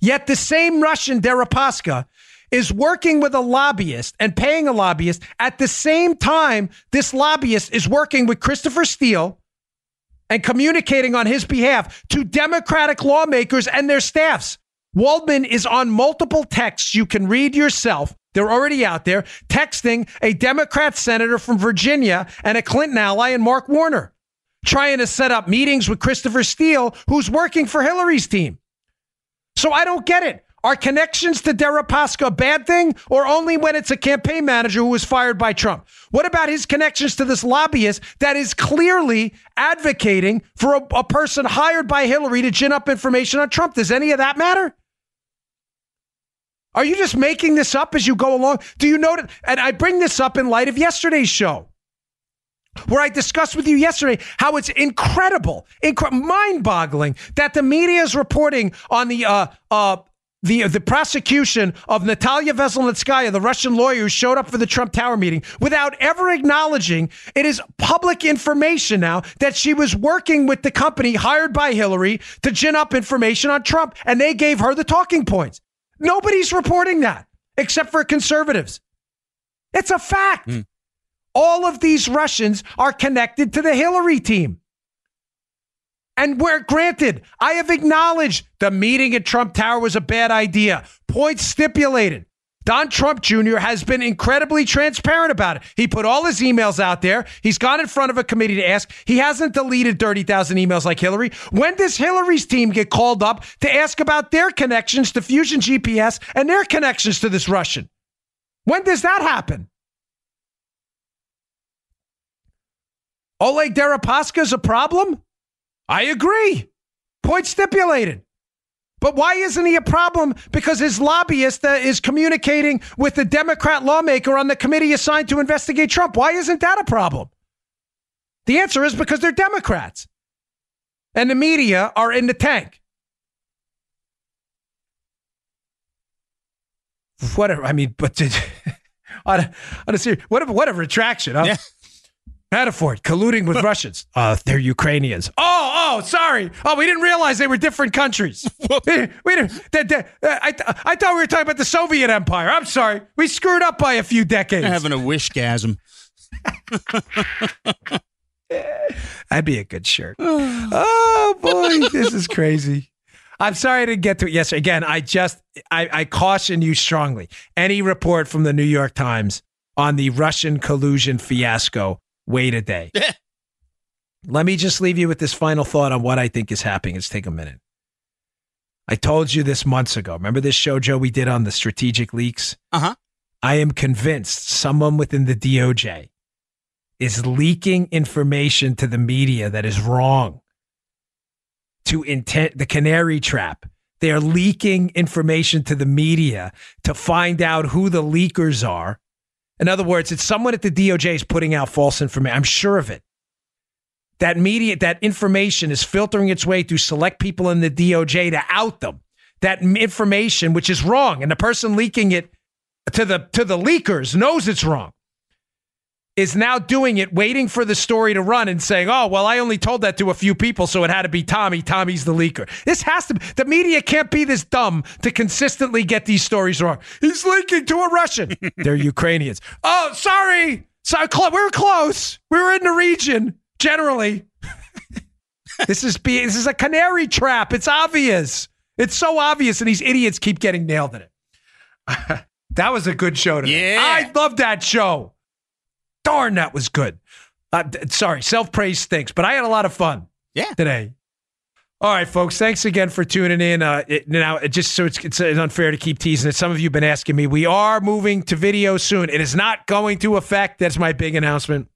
Yet the same Russian Deripaska is working with a lobbyist and paying a lobbyist at the same time this lobbyist is working with Christopher Steele and communicating on his behalf to Democratic lawmakers and their staffs. Waldman is on multiple texts you can read yourself. They're already out there texting a Democrat senator from Virginia and a Clinton ally and Mark Warner, trying to set up meetings with Christopher Steele, who's working for Hillary's team. So I don't get it. Are connections to Deripaska a bad thing or only when it's a campaign manager who was fired by Trump? What about his connections to this lobbyist that is clearly advocating for a, a person hired by Hillary to gin up information on Trump? Does any of that matter? Are you just making this up as you go along? Do you know that? And I bring this up in light of yesterday's show where I discussed with you yesterday how it's incredible, incre- mind boggling that the media is reporting on the uh, uh, the the prosecution of Natalia Veselnitskaya, the Russian lawyer who showed up for the Trump Tower meeting, without ever acknowledging it is public information now that she was working with the company hired by Hillary to gin up information on Trump, and they gave her the talking points. Nobody's reporting that except for conservatives. It's a fact. Mm. All of these Russians are connected to the Hillary team. And where granted, I have acknowledged the meeting at Trump Tower was a bad idea. Points stipulated. Don Trump Jr. has been incredibly transparent about it. He put all his emails out there. He's gone in front of a committee to ask. He hasn't deleted 30,000 emails like Hillary. When does Hillary's team get called up to ask about their connections to Fusion GPS and their connections to this Russian? When does that happen? Oleg Deripaska is a problem? I agree. Point stipulated. But why isn't he a problem? Because his lobbyist uh, is communicating with the Democrat lawmaker on the committee assigned to investigate Trump. Why isn't that a problem? The answer is because they're Democrats. And the media are in the tank. Whatever. I mean, but to, on a, on a serious, what a, what a retraction. Huh? Yeah. Manafort colluding with Russians. Uh, they're Ukrainians. Oh, oh, sorry. Oh, we didn't realize they were different countries. we, we didn't. They, they, I, I thought we were talking about the Soviet Empire. I'm sorry. We screwed up by a few decades. Having a wishgasm. That'd be a good shirt. oh boy, this is crazy. I'm sorry I didn't get to it yesterday. Again, I just I, I caution you strongly. Any report from the New York Times on the Russian collusion fiasco wait a day. Let me just leave you with this final thought on what I think is happening. Let's take a minute. I told you this months ago. Remember this show, Joe, we did on the strategic leaks? Uh huh. I am convinced someone within the DOJ is leaking information to the media that is wrong to intent the canary trap. They are leaking information to the media to find out who the leakers are in other words, it's someone at the DOJ is putting out false information. I'm sure of it. That media, that information is filtering its way through select people in the DOJ to out them. That information, which is wrong, and the person leaking it to the to the leakers knows it's wrong is now doing it, waiting for the story to run and saying, oh, well, I only told that to a few people, so it had to be Tommy. Tommy's the leaker. This has to be, the media can't be this dumb to consistently get these stories wrong. He's leaking to a Russian. They're Ukrainians. Oh, sorry. Sorry, we were close. We were in the region, generally. this is be this is a canary trap. It's obvious. It's so obvious, and these idiots keep getting nailed in it. that was a good show today. Yeah. I love that show. Darn, that was good. Uh, sorry, self praise stinks, but I had a lot of fun Yeah. today. All right, folks. Thanks again for tuning in. Uh, it, now, it just so it's, it's unfair to keep teasing it. Some of you have been asking me. We are moving to video soon. It is not going to affect. That's my big announcement.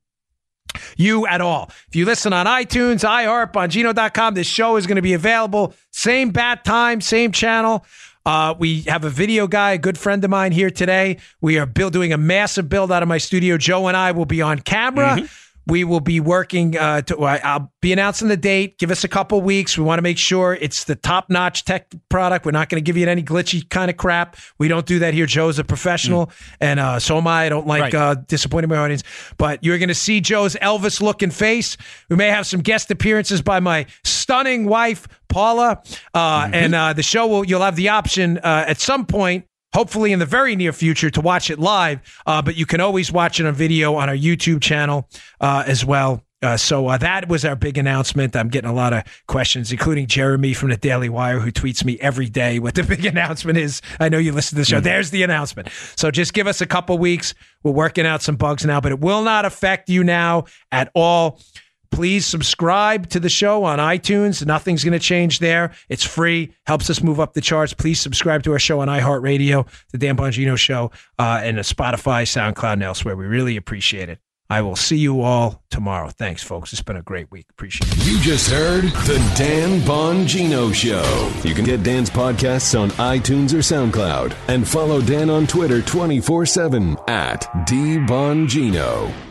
You at all. If you listen on iTunes, iHeart, Bongino.com, this show is going to be available. Same bat time, same channel. Uh, we have a video guy, a good friend of mine here today. We are build, doing a massive build out of my studio. Joe and I will be on camera. We will be working. Uh, to, I'll be announcing the date. Give us a couple weeks. We want to make sure it's the top notch tech product. We're not going to give you any glitchy kind of crap. We don't do that here. Joe's a professional, and uh, so am I. I don't like Right. uh, disappointing my audience. But you're going to see Joe's Elvis looking face. We may have some guest appearances by my stunning wife, Paula. Uh, And uh, the show will, you'll have the option uh, at some point. Hopefully, in the very near future, to watch it live, uh, but you can always watch it on video on our YouTube channel uh, as well. Uh, so uh, that was our big announcement. I'm getting a lot of questions, including Jeremy from the Daily Wire, who tweets me every day what the big announcement is. I know you listen to the show. There's the announcement. So just give us a couple weeks. We're working out some bugs now, but it will not affect you now at all. Please subscribe to the show on iTunes. Nothing's going to change there. It's free, helps us move up the charts. Please subscribe to our show on iHeartRadio, the Dan Bongino Show, uh, and Spotify, SoundCloud, and elsewhere. We really appreciate it. I will see you all tomorrow. Thanks, folks. It's been a great week. Appreciate it. You just heard the Dan Bongino Show. You can get Dan's podcasts on iTunes or SoundCloud and follow Dan on Twitter 24 7 at DBongino.